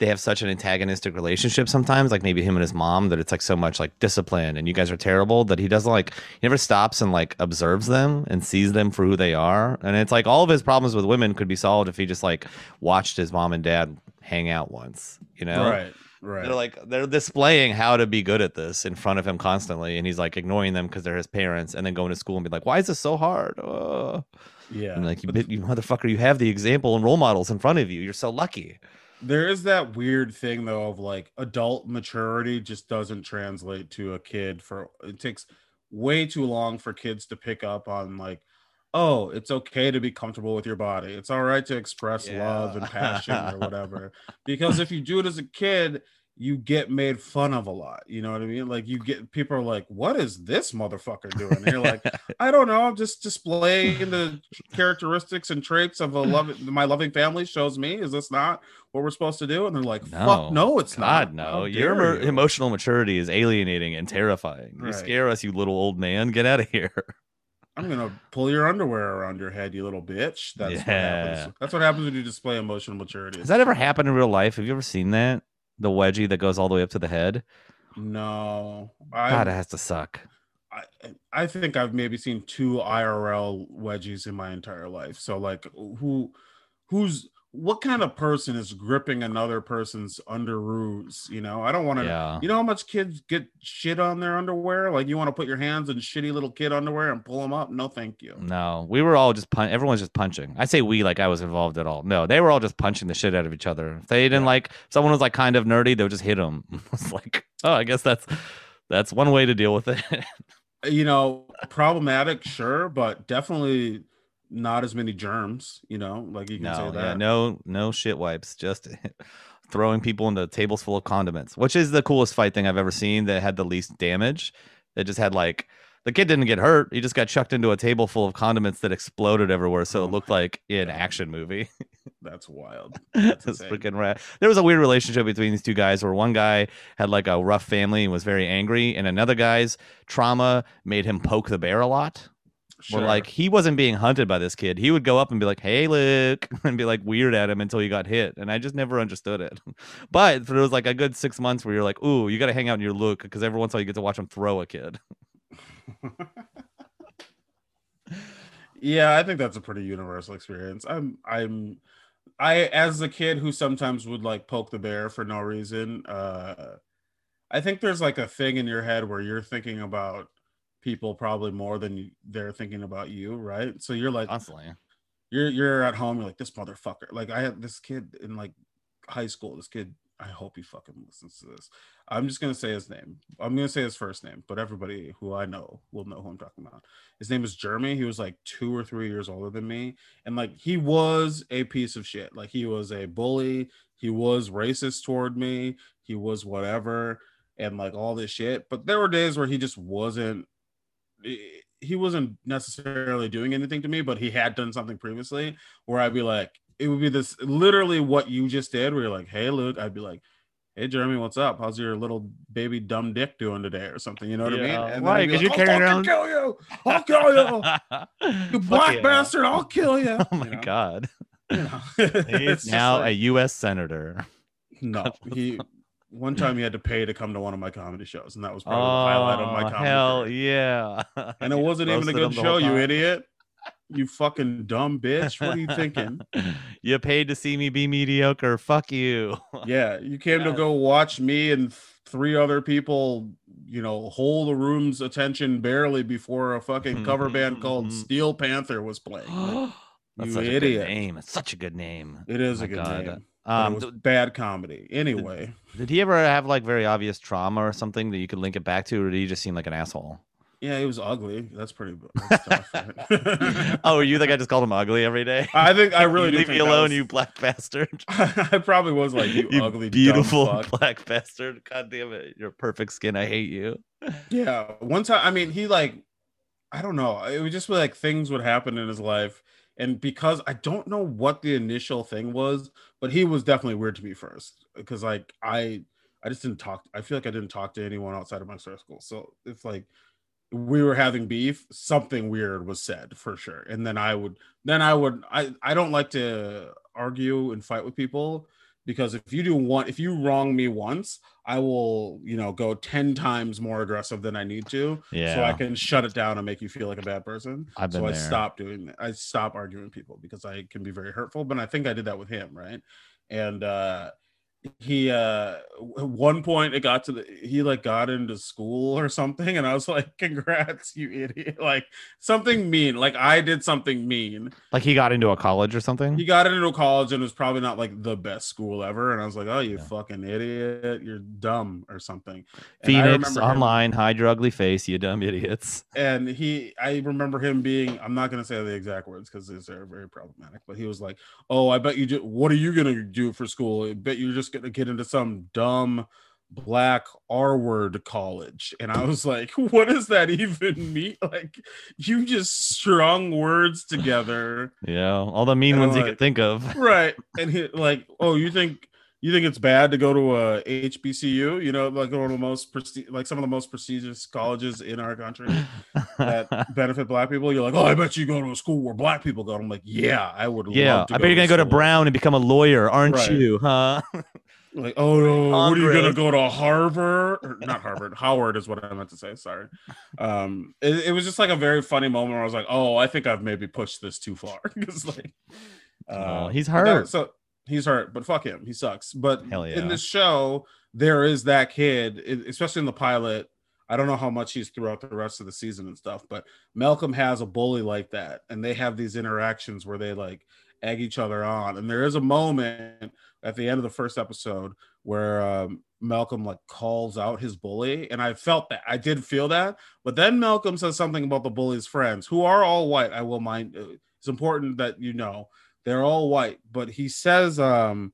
they have such an antagonistic relationship sometimes, like maybe him and his mom, that it's like so much like discipline and you guys are terrible that he doesn't like he never stops and like observes them and sees them for who they are. And it's like all of his problems with women could be solved if he just like watched his mom and dad hang out once, you know? Right. Right. They're like they're displaying how to be good at this in front of him constantly, and he's like ignoring them because they're his parents, and then going to school and be like, "Why is this so hard?" Oh. yeah. And like you, you motherfucker, you have the example and role models in front of you. You're so lucky. There is that weird thing though of like adult maturity just doesn't translate to a kid for it takes way too long for kids to pick up on like oh it's okay to be comfortable with your body. It's all right to express love and passion or whatever. Because if you do it as a kid you get made fun of a lot you know what i mean like you get people are like what is this motherfucker doing and you're like I don't know. I'm just displaying the characteristics and traits of a loving my loving family shows me. Is this not what we're supposed to do? And they're like, fuck, no, it's God, not. no. Your you?" emotional maturity is alienating and terrifying. You Right. scare us, you little old man. Get out of here. I'm gonna pull your underwear around your head, you little bitch. That's what Yeah. happens. That's what happens when you display emotional maturity. Has that ever happened in real life? Have you ever seen that? The wedgie that goes all the way up to the head. no, God, it has to suck. I I think I've maybe seen two IRL wedgies in my entire life. So like who who's what kind of person is gripping another person's underoos? You know, I don't want to. Yeah. You know how much kids get shit on their underwear? Like you want to put your hands in shitty little kid underwear and pull them up? No, thank you. No, we were all just pun- everyone's just punching. I say we like I was involved at all. No, they were all just punching the shit out of each other. If they didn't Yeah. like someone was like kind of nerdy, they would just hit them. it's like, oh, I guess that's that's one way to deal with it. You know, problematic, sure, but definitely not as many germs. You know, like you can no, say yeah, that. no, no shit wipes. Just throwing people into tables full of condiments, which is the coolest fight thing I've ever seen. That had the least damage. It just had like the kid didn't get hurt. He just got chucked into a table full of condiments that exploded everywhere. So Oh it looked like an God. action movie. That's wild. That's That's freaking rad. There was a weird relationship between these two guys where one guy had like a rough family and was very angry, and another guy's trauma made him poke the bear a lot. Sure. like he wasn't being hunted by this kid. He would go up and be like, Hey Luke and be like weird at him until he got hit. And I just never understood it. But there was like a good six months where you're like, Ooh, you gotta hang out in your Luke because every once in a while you get to watch him throw a kid. yeah, I think that's a pretty universal experience. I'm I'm I as a kid who sometimes would like poke the bear for no reason, uh I think there's like a thing in your head where you're thinking about people probably more than they're thinking about you, right? So you're like Constantly. you're you're at home, you're like this motherfucker. Like I had this kid in like high school. This kid, I hope he fucking listens to this. I'm just gonna say his name. I'm gonna say his first name, but everybody who I know will know who I'm talking about. His name is Jeremy. He was like two or three years older than me, and like he was a piece of shit. Like he was a bully. He was racist toward me. He was whatever, and like all this shit. But there were days where he just wasn't he wasn't necessarily doing anything to me, but he had done something previously where I'd be like, it would be this literally what you just did, where you're like, hey, Luke, I'd be like, hey, Jeremy, what's up? How's your little baby dumb dick doing today or something? You know what Yeah, I mean? right, I'd be 'cause you're "I'll carrying fucking around- kill you. I'll kill you. You black yeah. bastard, I'll kill you. Oh my You know? god. You know? He's It's just now a US senator. no, he one time you had to pay to come to one of my comedy shows, and that was probably the highlight of my Oh, comedy. hell career. yeah. And it wasn't even a good show, you idiot. You fucking dumb bitch. What are you thinking? you paid to see me be mediocre. Fuck you. Yeah, you came to go watch me and three other people, you know, hold the room's attention barely before a fucking mm-hmm, cover band mm-hmm, called mm-hmm. Steel Panther was playing. Like, That's You such a idiot. good name. It's such a good name. it is a good God. name. Um, it was th- bad comedy. Anyway, did he ever have like very obvious trauma or something that you could link it back to, or did he just seem like an asshole? yeah, he was ugly. That's pretty. That's tough, right? oh, you think I just called him ugly every day? I think I really leave me alone, was- you black bastard. I probably was like you, You ugly, beautiful black bastard. God damn it. Your perfect skin. I hate you. Yeah, one time, I mean, he like, I don't know. It would just be like things would happen in his life, and because I don't know what the initial thing was, but he was definitely weird to me first because like I, I just didn't talk. I feel like I didn't talk to anyone outside of my circle. So it's like we were having beef, something weird was said for sure, and then I would, then I would, I, I don't like to argue and fight with people because if you do one, if you wrong me once, I will, you know, go 10 times more aggressive than I need to. Yeah. So I can shut it down and make you feel like a bad person. I've been so I there. stop doing that. I stop arguing with people because I can be very hurtful. But I think I did that with him, right? And uh he uh at one point it got to the he like got into school or something and i was like congrats you idiot like something mean like i did something mean Like he got into a college or something? he got into a college and it was probably not like the best school ever. And I was like, oh, you Yeah. fucking idiot. You're dumb or something. Phoenix remember him- online, hide your ugly face, you dumb idiots. and he, I remember him being, I'm not going to say the exact words because these are very problematic, but he was like, oh, I bet you do. What are you going to do for school? I bet you're just going to get into some dumb black R word college. And I was like, what does that even mean? Like, you just strung words together. Yeah, all the mean And ones you like- could think of. right and he like oh you think you think it's bad to go to a hbcu you know like one of the most presti- like some of the most prestigious colleges in our country that benefit black people you're like oh i bet you go to a school where black people go i'm like yeah i would yeah, love to I bet you're gonna go to. Brown and become a lawyer, aren't Right. you? Huh? Like, oh no, what are you gonna go to Harvard? Or not Harvard, Howard is what I meant to say. Sorry. Um, it, it was just like a very funny moment where I was like, oh, I think I've maybe pushed this too far. Because like, Oh, uh, he's but that- hurt. so he's hurt, but fuck him, he sucks. But yeah. in this show, there is that kid, especially in the pilot. I don't know how much he's throughout the rest of the season and stuff, but Malcolm has a bully like that, and they have these interactions where they like egg each other on. And there is a moment at the end of the first episode where um, Malcolm like calls out his bully, and I felt that I did feel that. But then Malcolm says something about the bully's friends, who are all white. I will mind. uh, It's important that you know they're all white, but he says, um,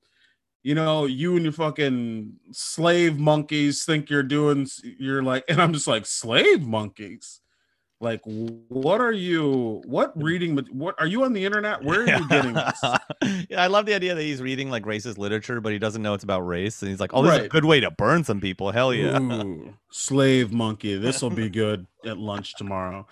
you know, you and your fucking slave monkeys think you're doing. You're like, and I'm just like slave monkeys. Like, what are you? What reading? What are you on the internet? Where are you getting this? yeah, I love the idea that he's reading like racist literature, but he doesn't know it's about race, and he's like, "Oh, this is a good way to burn some people." Hell yeah! Ooh, slave monkey. This will be good at lunch tomorrow.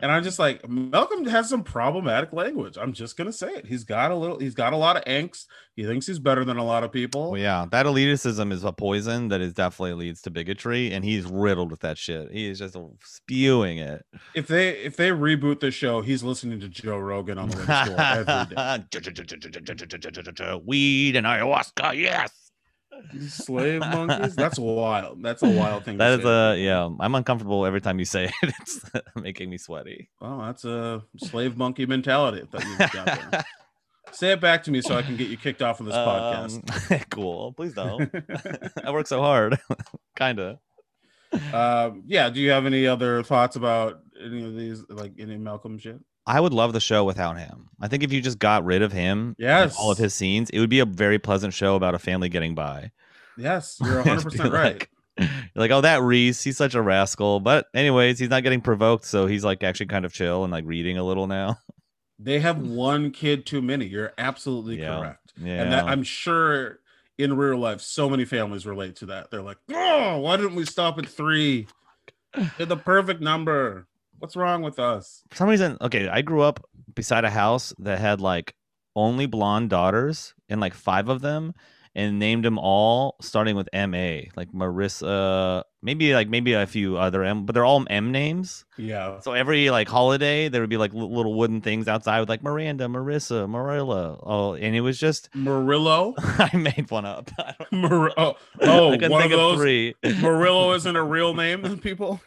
And I'm just like, Malcolm has some problematic language. I'm just gonna say it. He's got a little. He's got a lot of angst. He thinks he's better than a lot of people. Well, yeah, that elitism is a poison that is definitely leads to bigotry, and he's riddled with that shit. He is just spewing it. If they if they reboot the show, he's listening to Joe Rogan on the way to school every day. Weed and ayahuasca, yes. These slave monkeys. That's wild. That's a wild thing. That is say. a yeah. I'm uncomfortable every time you say it. It's making me sweaty. Well, that's a slave monkey mentality that you've got there. Say it back to me so I can get you kicked off of this podcast. Um, cool. Please don't. I work so hard. Kinda. um, yeah. Do you have any other thoughts about any of these, like any Malcolm shit? I would love the show without him. I think if you just got rid of him, Yes. all of his scenes, it would be a very pleasant show about a family getting by. Yes, you're 100 percent right. like- You're like, oh, that Reese, he's such a rascal. But anyways, he's not getting provoked, so he's like actually kind of chill and like reading a little now. They have one kid too many. You're absolutely Yeah. correct. Yeah. And that I'm sure in real life, so many families relate to that. They're like, oh, why didn't we stop at three? Hit the perfect number. What's wrong with us? For some reason, okay, I grew up beside a house that had like only blonde daughters and like five of them and named them all starting with M A, like Marissa, maybe like maybe a few other M, but they're all M names. Yeah. So every like holiday, there would be like li- little wooden things outside with like Miranda, Marissa, Marilla. Oh, and it was just Marillo. I made one up. Mar- oh, oh one of of those. three. Murillo isn't a real name, people.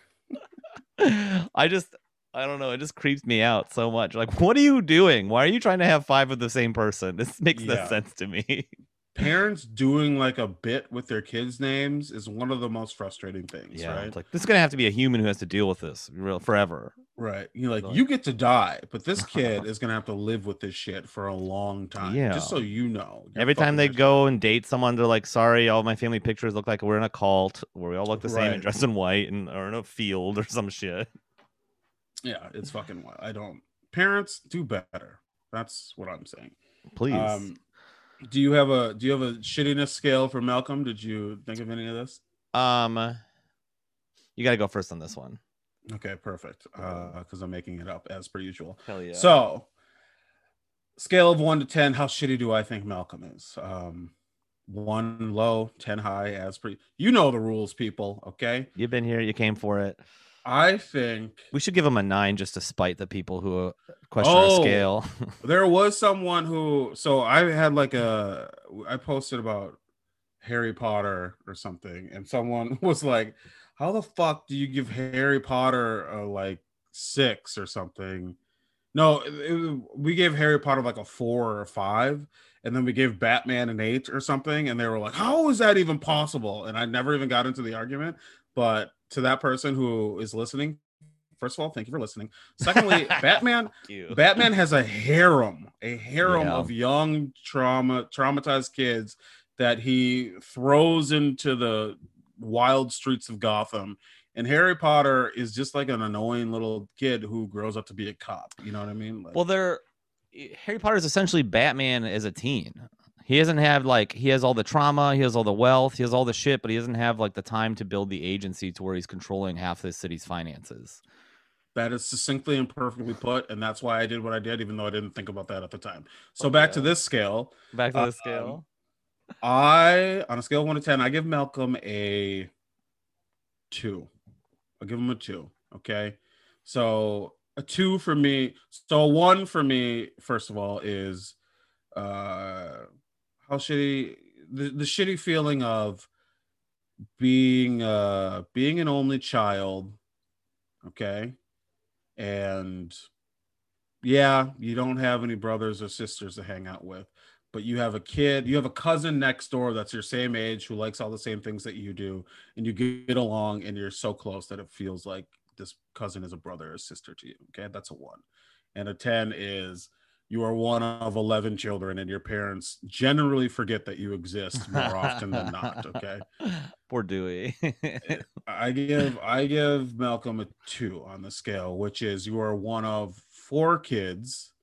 I just I don't know. It just creeps me out so much. Like, what are you doing? Why are you trying to have five of the same person? This makes no sense to me. Parents doing like a bit with their kids' names is one of the most frustrating things, yeah, right? it's like this is gonna have to be a human who has to deal with this real forever. Right. You're like, Like- you get to die, but this kid is gonna have to live with this shit for a long time. Yeah. Just so you know. Every time they go and date someone, they're like, "Sorry, all my family pictures look like we're in a cult where we all look the same and dressed in white and are in a field or some shit." Yeah, it's fucking wild. I don't parents do better. That's what I'm saying. Please. Um do you have a do you have a shittiness scale for Malcolm? Did you think of any of this? Um, you got to go first on this one. Okay, perfect. Uh because I'm making it up as per usual. Hell yeah. So, scale of one to 10, how shitty do I think Malcolm is? Um, one low, 10 high, as per you know the rules, people. Okay. you've been here. You came for it. I think We should give him a nine just to spite the people who question Oh. our scale. there was someone who, so I had like a, I posted about Harry Potter or something, and someone was like, How the fuck do you give Harry Potter a like six or something? No, it- we gave Harry Potter like a four or a five, and then we gave Batman an eight or something, and they were like, "How is that even possible?" And I never even got into the argument. But to that person who is listening, first of all, thank you for listening. Secondly, Batman. Batman has a harem, a harem Yeah. of young trauma traumatized kids that he throws into the wild streets of Gotham. And Harry Potter is just like an annoying little kid who grows up to be a cop. You know what I mean? Like, Well, they're eh, Harry Potter is essentially Batman as a teen. He doesn't have like he has all the trauma, he has all the wealth, he has all the shit, but he doesn't have like the time to build the agency to where he's controlling half the city's finances. that is succinctly and perfectly put. And that's why I did what I did, even though I didn't think about that at the time. So back to this scale. Back to Uh, the scale. I on a scale of one to ten, I give Malcolm a two. I'll give him a two. Okay. So a two for me. So a one for me, first of all, is uh how shitty the, the shitty feeling of being uh being an only child. Okay. And yeah, you don't have any brothers or sisters to hang out with, but you have a kid, you have a cousin next door that's your same age who likes all the same things that you do, and you get along and you're so close that it feels like this cousin is a brother or sister to you. Okay, that's a one. And a 10 is you are one of 11 children and your parents generally forget that you exist more often than not okay? Poor dewey. I give i give malcolm a two on the scale which is you are one of four kids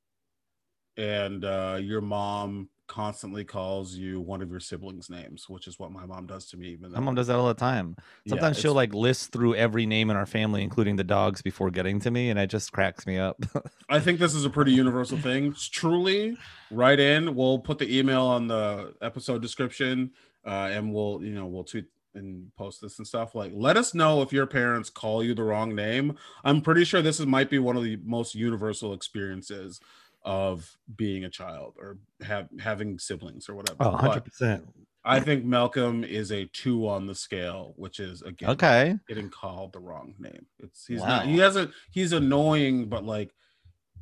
and uh, your mom constantly calls you one of your siblings' names, which is what my mom does to me. Even my mom does that all the time. Sometimes yeah, she'll like list through every name in our family, including the dogs, before getting to me, and it just cracks me up. I think this is a pretty universal thing. Truly, write in. We'll put the email on the episode description, uh, and we'll you know we'll tweet and post this and stuff like let us know if your parents call you the wrong name i'm pretty sure this is, might be one of the most universal experiences of being a child or have having siblings or whatever. Oh, 100%. I think Malcolm is a two on the scale, which is again okay getting called the wrong name. It's he's wow. not he hasn't he's annoying, but like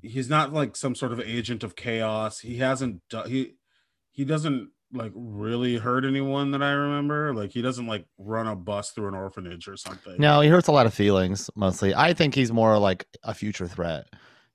he's not like some sort of agent of chaos. He hasn't he he doesn't like really hurt anyone that I remember. Like he doesn't like run a bus through an orphanage or something. No, he hurts a lot of feelings mostly. I think he's more like a future threat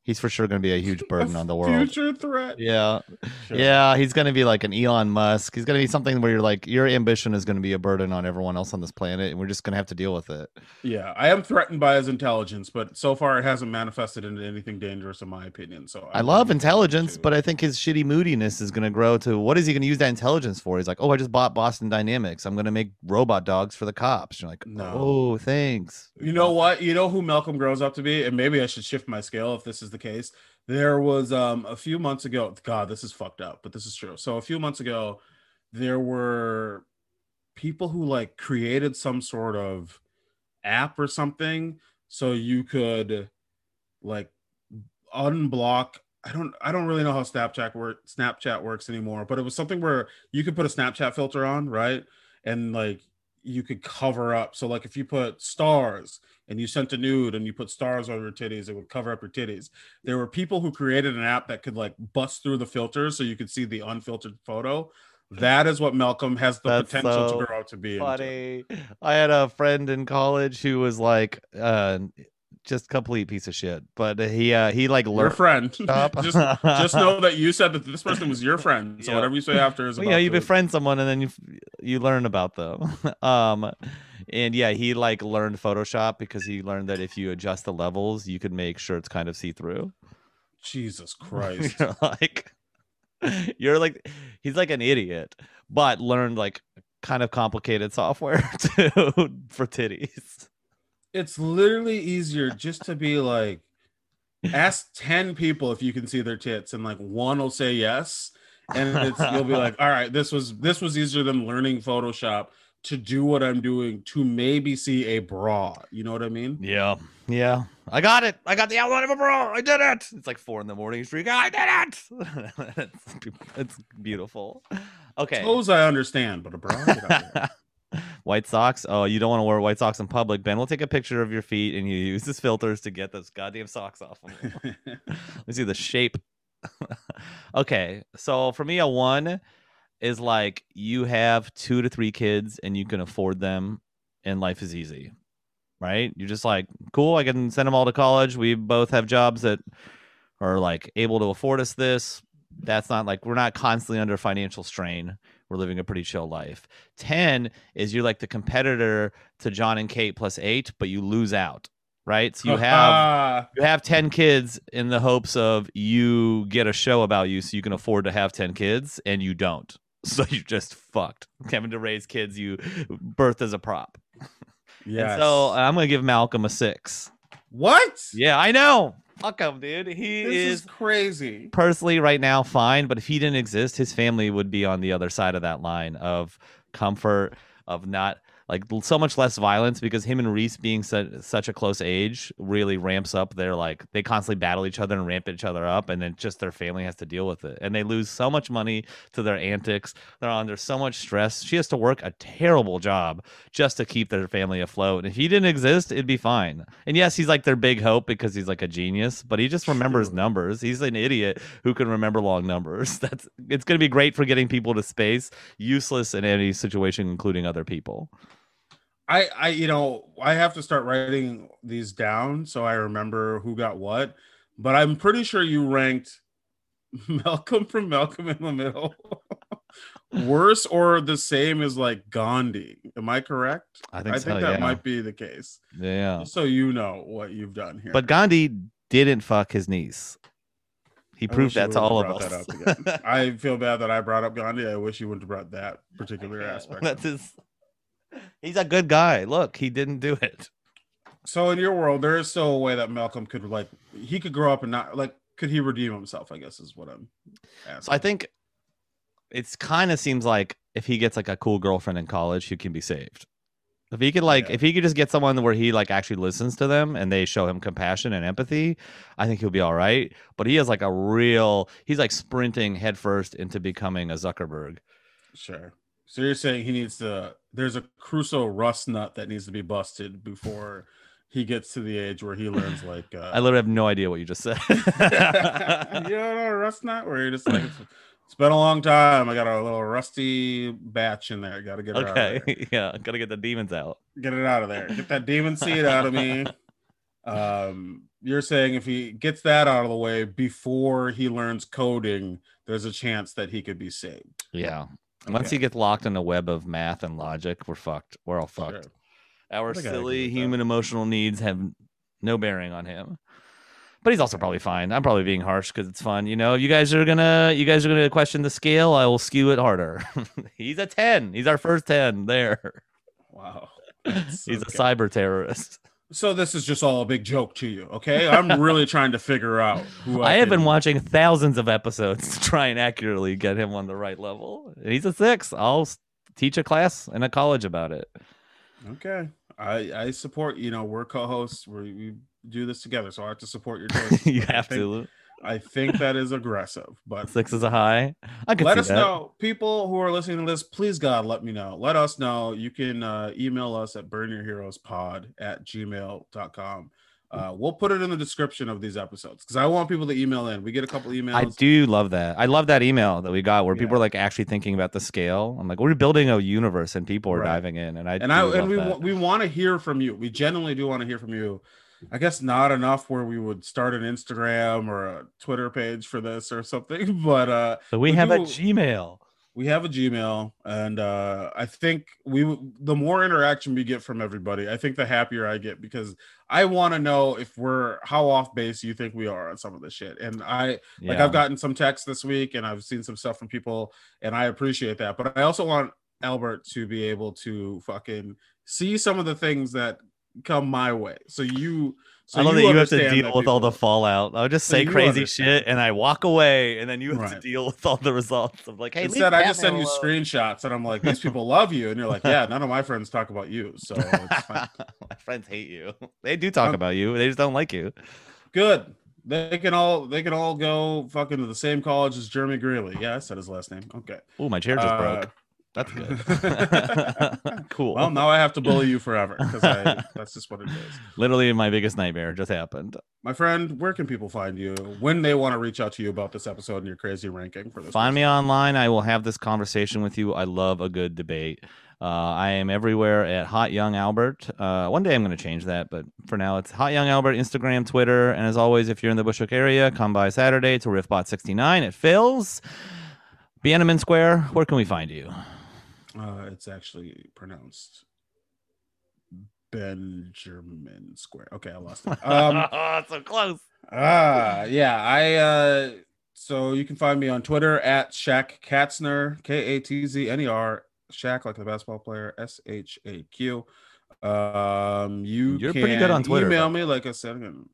he's for sure going to be a huge burden a on the world. Future threat. Yeah, sure. yeah, he's going to be like an Elon Musk. He's going to be something where you're like, your ambition is going to be a burden on everyone else on this planet, and we're just going to have to deal with it. Yeah, I am threatened by his intelligence, but so far it hasn't manifested into anything dangerous, in my opinion. So I, I love intelligence, but I think his shitty moodiness is going to grow to what is he going to use that intelligence for? He's like, oh, I just bought Boston Dynamics. I'm going to make robot dogs for the cops. You're like, no. oh, thanks. You know what? You know who Malcolm grows up to be, and maybe I should shift my scale if this is the case there was um a few months ago. God, this is fucked up, but this is true. So a few months ago, there were people who like created some sort of app or something so you could like unblock I don't I don't really know how Snapchat work Snapchat works anymore, but it was something where you could put a Snapchat filter on, right? And like you could cover up. So like if you put stars and you sent a nude and you put stars on your titties, it would cover up your titties. There were people who created an app that could like bust through the filters so you could see the unfiltered photo. That is what Malcolm has the That's potential so to grow out to be. Funny. Into. I had a friend in college who was like, uh, just complete piece of shit. But he uh he like learned your friend. just just know that you said that this person was your friend. So yeah. whatever you say after is well, yeah. You befriend someone and then you you learn about them. um, and yeah, he like learned Photoshop because he learned that if you adjust the levels, you could make sure it's kind of see through. Jesus Christ! you're like you're like he's like an idiot, but learned like kind of complicated software too for titties it's literally easier just to be like ask 10 people if you can see their tits and like one will say yes and it's you'll be like all right this was this was easier than learning photoshop to do what i'm doing to maybe see a bra you know what i mean? Yeah yeah. I got it. I got the outline of a bra. I did it. It's like four in the morning streak i did it. It's, it's beautiful. Okay. Those i understand but a bra white socks. Oh, you don't want to wear white socks in public. Ben. Will take a picture of your feet and you use his filters to get those goddamn socks off. Let me see the shape. okay, so for me, a one is like you have two to three kids and you can afford them, and life is easy, right? You're just like, cool, I can send them all to college. We both have jobs that are like able to afford us this. That's not like we're not constantly under financial strain we're living a pretty chill life. 10 is you're like the competitor to Jon and Kate plus 8, but you lose out, right? So you have you have 10 kids in the hopes of you get a show about you so you can afford to have 10 kids and you don't. So you just fucked. Having to raise kids you birth as a prop. Yeah. So I'm going to give Malcolm a 6. What? Yeah, I know. Fuck him, dude. He This is is crazy. personally right now fine, but if he didn't exist, his family would be on the other side of that line of comfort, of not like so much less violence because him and Reese being such, such a close age really ramps up their like they constantly battle each other and ramp each other up and then just their family has to deal with it. And they lose so much money to their antics. They're under so much stress. She has to work a terrible job just to keep their family afloat. And if he didn't exist it'd be fine. And yes he's like their big hope because he's like a genius but he just remembers numbers. He's an idiot who can remember long numbers. That's it's going to be great for getting people to space useless in any situation including other people I, I, you know, I have to start writing these down so I remember who got what. But I'm pretty sure you ranked Malcolm from Malcolm in the Middle worse or the same as like Gandhi. Am I correct? I think I so, think that yeah. might be the case. yeah so you know what you've done here. But Gandhi didn't fuck his niece. He I proved that to all of us. that up again. I feel bad that I brought up Gandhi. I wish you wouldn't have brought that particular aspect. That's his. He's a good guy. Look, he didn't do it. So in your world, there is still a way that Malcolm could like he could grow up and not like could he redeem himself? I guess is what I'm asking. So I think it's kind of seems like if he gets like a cool girlfriend in college, he can be saved. If he could like, Yeah. if he could just get someone where he like actually listens to them and they show him compassion and empathy, I think he'll be all right. But he has like a real, he's like sprinting headfirst into becoming a Zuckerberg. sure. So you're saying he needs to there's a Crusoe rust nut that needs to be busted before he gets to the age where he learns like uh I literally have no idea what you just said. you don't know a rust nut where you're just like it's, it's been a long time. I got a little rusty batch in there. Gotta get it out of there. okay, yeah, gotta get the demons out. get it out of there. Get that demon seed out of me. Um, you're saying if he gets that out of the way before he learns coding, there's a chance that he could be saved. Yeah. Once Okay. he gets locked in a web of math and logic, we're fucked. We're all Sure. fucked. Our I agree silly with that. human emotional needs have no bearing on him. But he's also probably fine. I'm probably being harsh because it's fun. You know, you guys are gonna you guys are gonna question the scale. I will skew it harder. he's a 10. He's our first 10 there. Wow. He's a cyber terrorist. So this is just all a big joke to you, okay? I'm really trying to figure out who I, I have been watching thousands of episodes to try and accurately get him on the right level. And he's a six. I'll teach a class in a college about it. Okay. I I support, you know, we're co-hosts. We we do this together, so I have to support your choice. you I have think- to. I think that is aggressive, but Six is a high. I can let us that. know people who are listening to this please god let me know let us know you can uh, email us at burnyourheroespod at gmail.com uh, we'll put it in the description of these episodes because i want people to email in we get a couple emails I do love that. I love that email that we got where people are like actually thinking about the scale. I'm like, we're building a universe and people are Right. diving in. And I and i and we that. we want to hear from you we genuinely do want to hear from you i guess not enough where we would start an instagram or a twitter page for this or something but uh so we, we have a Gmail. we have a gmail and uh i think we the more interaction we get from everybody i think the happier i get because i want to know if we're how off base you think we are on some of this shit and i like i've gotten some texts this week and i've seen some stuff from people and i appreciate that but i also want albert to be able to fucking see some of the things that come my way so you so I love that you have to deal that with all the fallout. I'll just say you crazy understand. shit and I walk away, and then you have to deal with all the results of like, hey, leave Instead, I just send you alone. screenshots, and I'm like, "These people love you," and you're like, "Yeah, none of my friends talk about you." So it's fine. My friends hate you. They do talk Um, about you. They just don't like you. good. They can all they can all go fucking to the same college as Jeremy Greeley. Yeah, I said his last name. Okay. Oh, my chair just Uh, broke. That's good. cool. Well, now I have to bully you forever because that's just what it is. Literally, my biggest nightmare just happened. My friend, where can people find you when they want to reach out to you about this episode and your crazy ranking for this? Find me online. I will have this conversation with you. I love a good debate. Uh, I am everywhere at Hot Young Albert. Uh, one day I'm going to change that, but for now it's Hot Young Albert, Instagram, Twitter, and as always, if you're in the Bushwick area, come by Saturday to Riffbot 69 at Phil's. Bienneman Square. Where can we find you? Uh, it's actually pronounced Benjamin Square. Okay, I lost it. Um, oh, so close. Ah, yeah. I uh so you can find me on Twitter at Shaq Katzner, K A T Z N E R, Shaq like the basketball player, S H A Q. Um, you You're can pretty good on Twitter, Email though. me, like I said, again,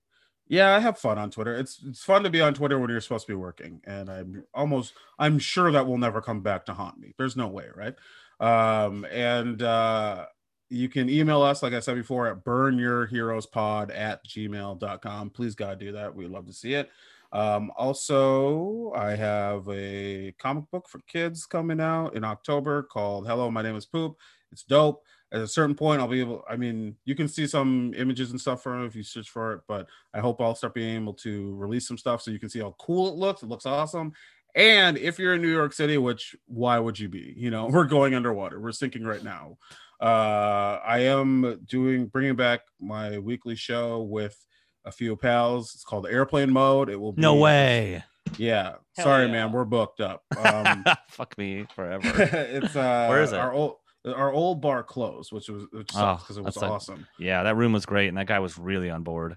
Yeah, I have fun on Twitter. It's it's fun to be on Twitter when you're supposed to be working, and I'm almost I'm sure that will never come back to haunt me. There's no way, right? Um, and uh, you can email us, like I said before, at burnyourheroespod at gmail.com. Please, God, do that. We'd love to see it. Um, also, I have a comic book for kids coming out in October called Hello, My Name is Poop. It's dope at a certain point, I'll be able. I mean, you can see some images and stuff from it if you search for it, but I hope I'll start being able to release some stuff so you can see how cool it looks. It looks awesome. And if you're in New York City, which why would you be? You know, we're going underwater. We're sinking right now. Uh, I am doing bringing back my weekly show with a few pals. It's called Airplane Mode. It will be no way. Yeah, Hell sorry, yeah. man, we're booked up. Um, Fuck me forever. it's uh, Where is it? Our old our old bar closed, which was which Oh, sucks because it was that's a- awesome. yeah, that room was great, and that guy was really on board.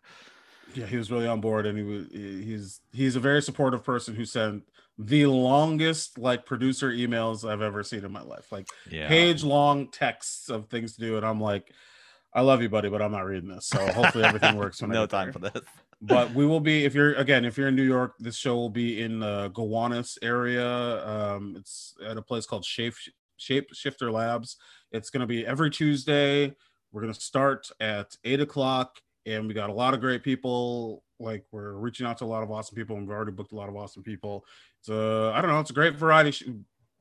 Yeah, he was really on board, and he was he's he's a very supportive person who sent the longest like producer emails I've ever seen in my life, like Yeah. page long texts of things to do, and I'm like, I love you, buddy, but I'm not reading this. So hopefully everything works. When I no time there. for this. but we will be if you're again if you're in New York, this show will be in the Gowanus area. Um, it's at a place called Shape Shape Shifter Labs. It's going to be every Tuesday. We're going to start at eight o'clock, and we got a lot of great people. Like we're reaching out to a lot of awesome people, and we've already booked a lot of awesome people. It's a I don't know, it's a great variety sh-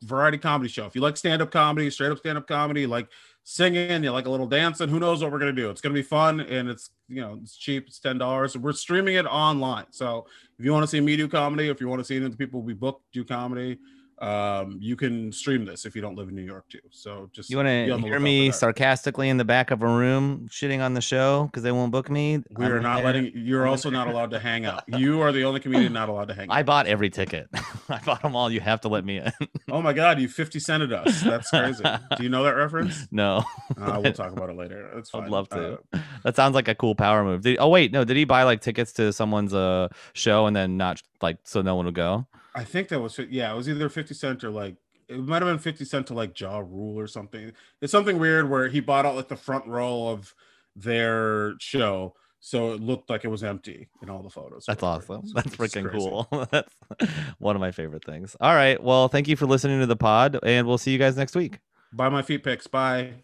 variety comedy show. If you like stand up comedy, straight up stand up comedy, like singing, you like a little dancing, who knows what we're gonna do? It's gonna be fun and it's you know it's cheap, it's ten dollars. We're streaming it online. So if you want to see me do comedy, if you want to see the people we book do comedy, um, you can stream this if you don't live in New York too. So just You want to hear me sarcastically in the back of a room shitting on the show because they won't book me? We I'm are not there. letting you're also not allowed to hang out. You are the only comedian not allowed to hang out. I bought every ticket. I bought them all. You have to let me in. Oh my god, you 50 cented us. That's crazy. do you know that reference? no, Uh, we'll talk about it later. It's fine. I'd love to. Uh, that sounds like a cool power move. Did, oh wait, no. Did he buy like tickets to someone's uh show and then not like so no one would go? I think that was yeah, it was either 50 Cent or like it might have been 50 Cent to like Ja Rule or something. It's something weird where he bought out like the front row of their show, so it looked like it was empty in all the photos. That's awesome. So That's freaking crazy. cool. That's one of my favorite things. All right. Well, thank you for listening to the pod, and we'll see you guys next week. Buy my feet pics. Bye.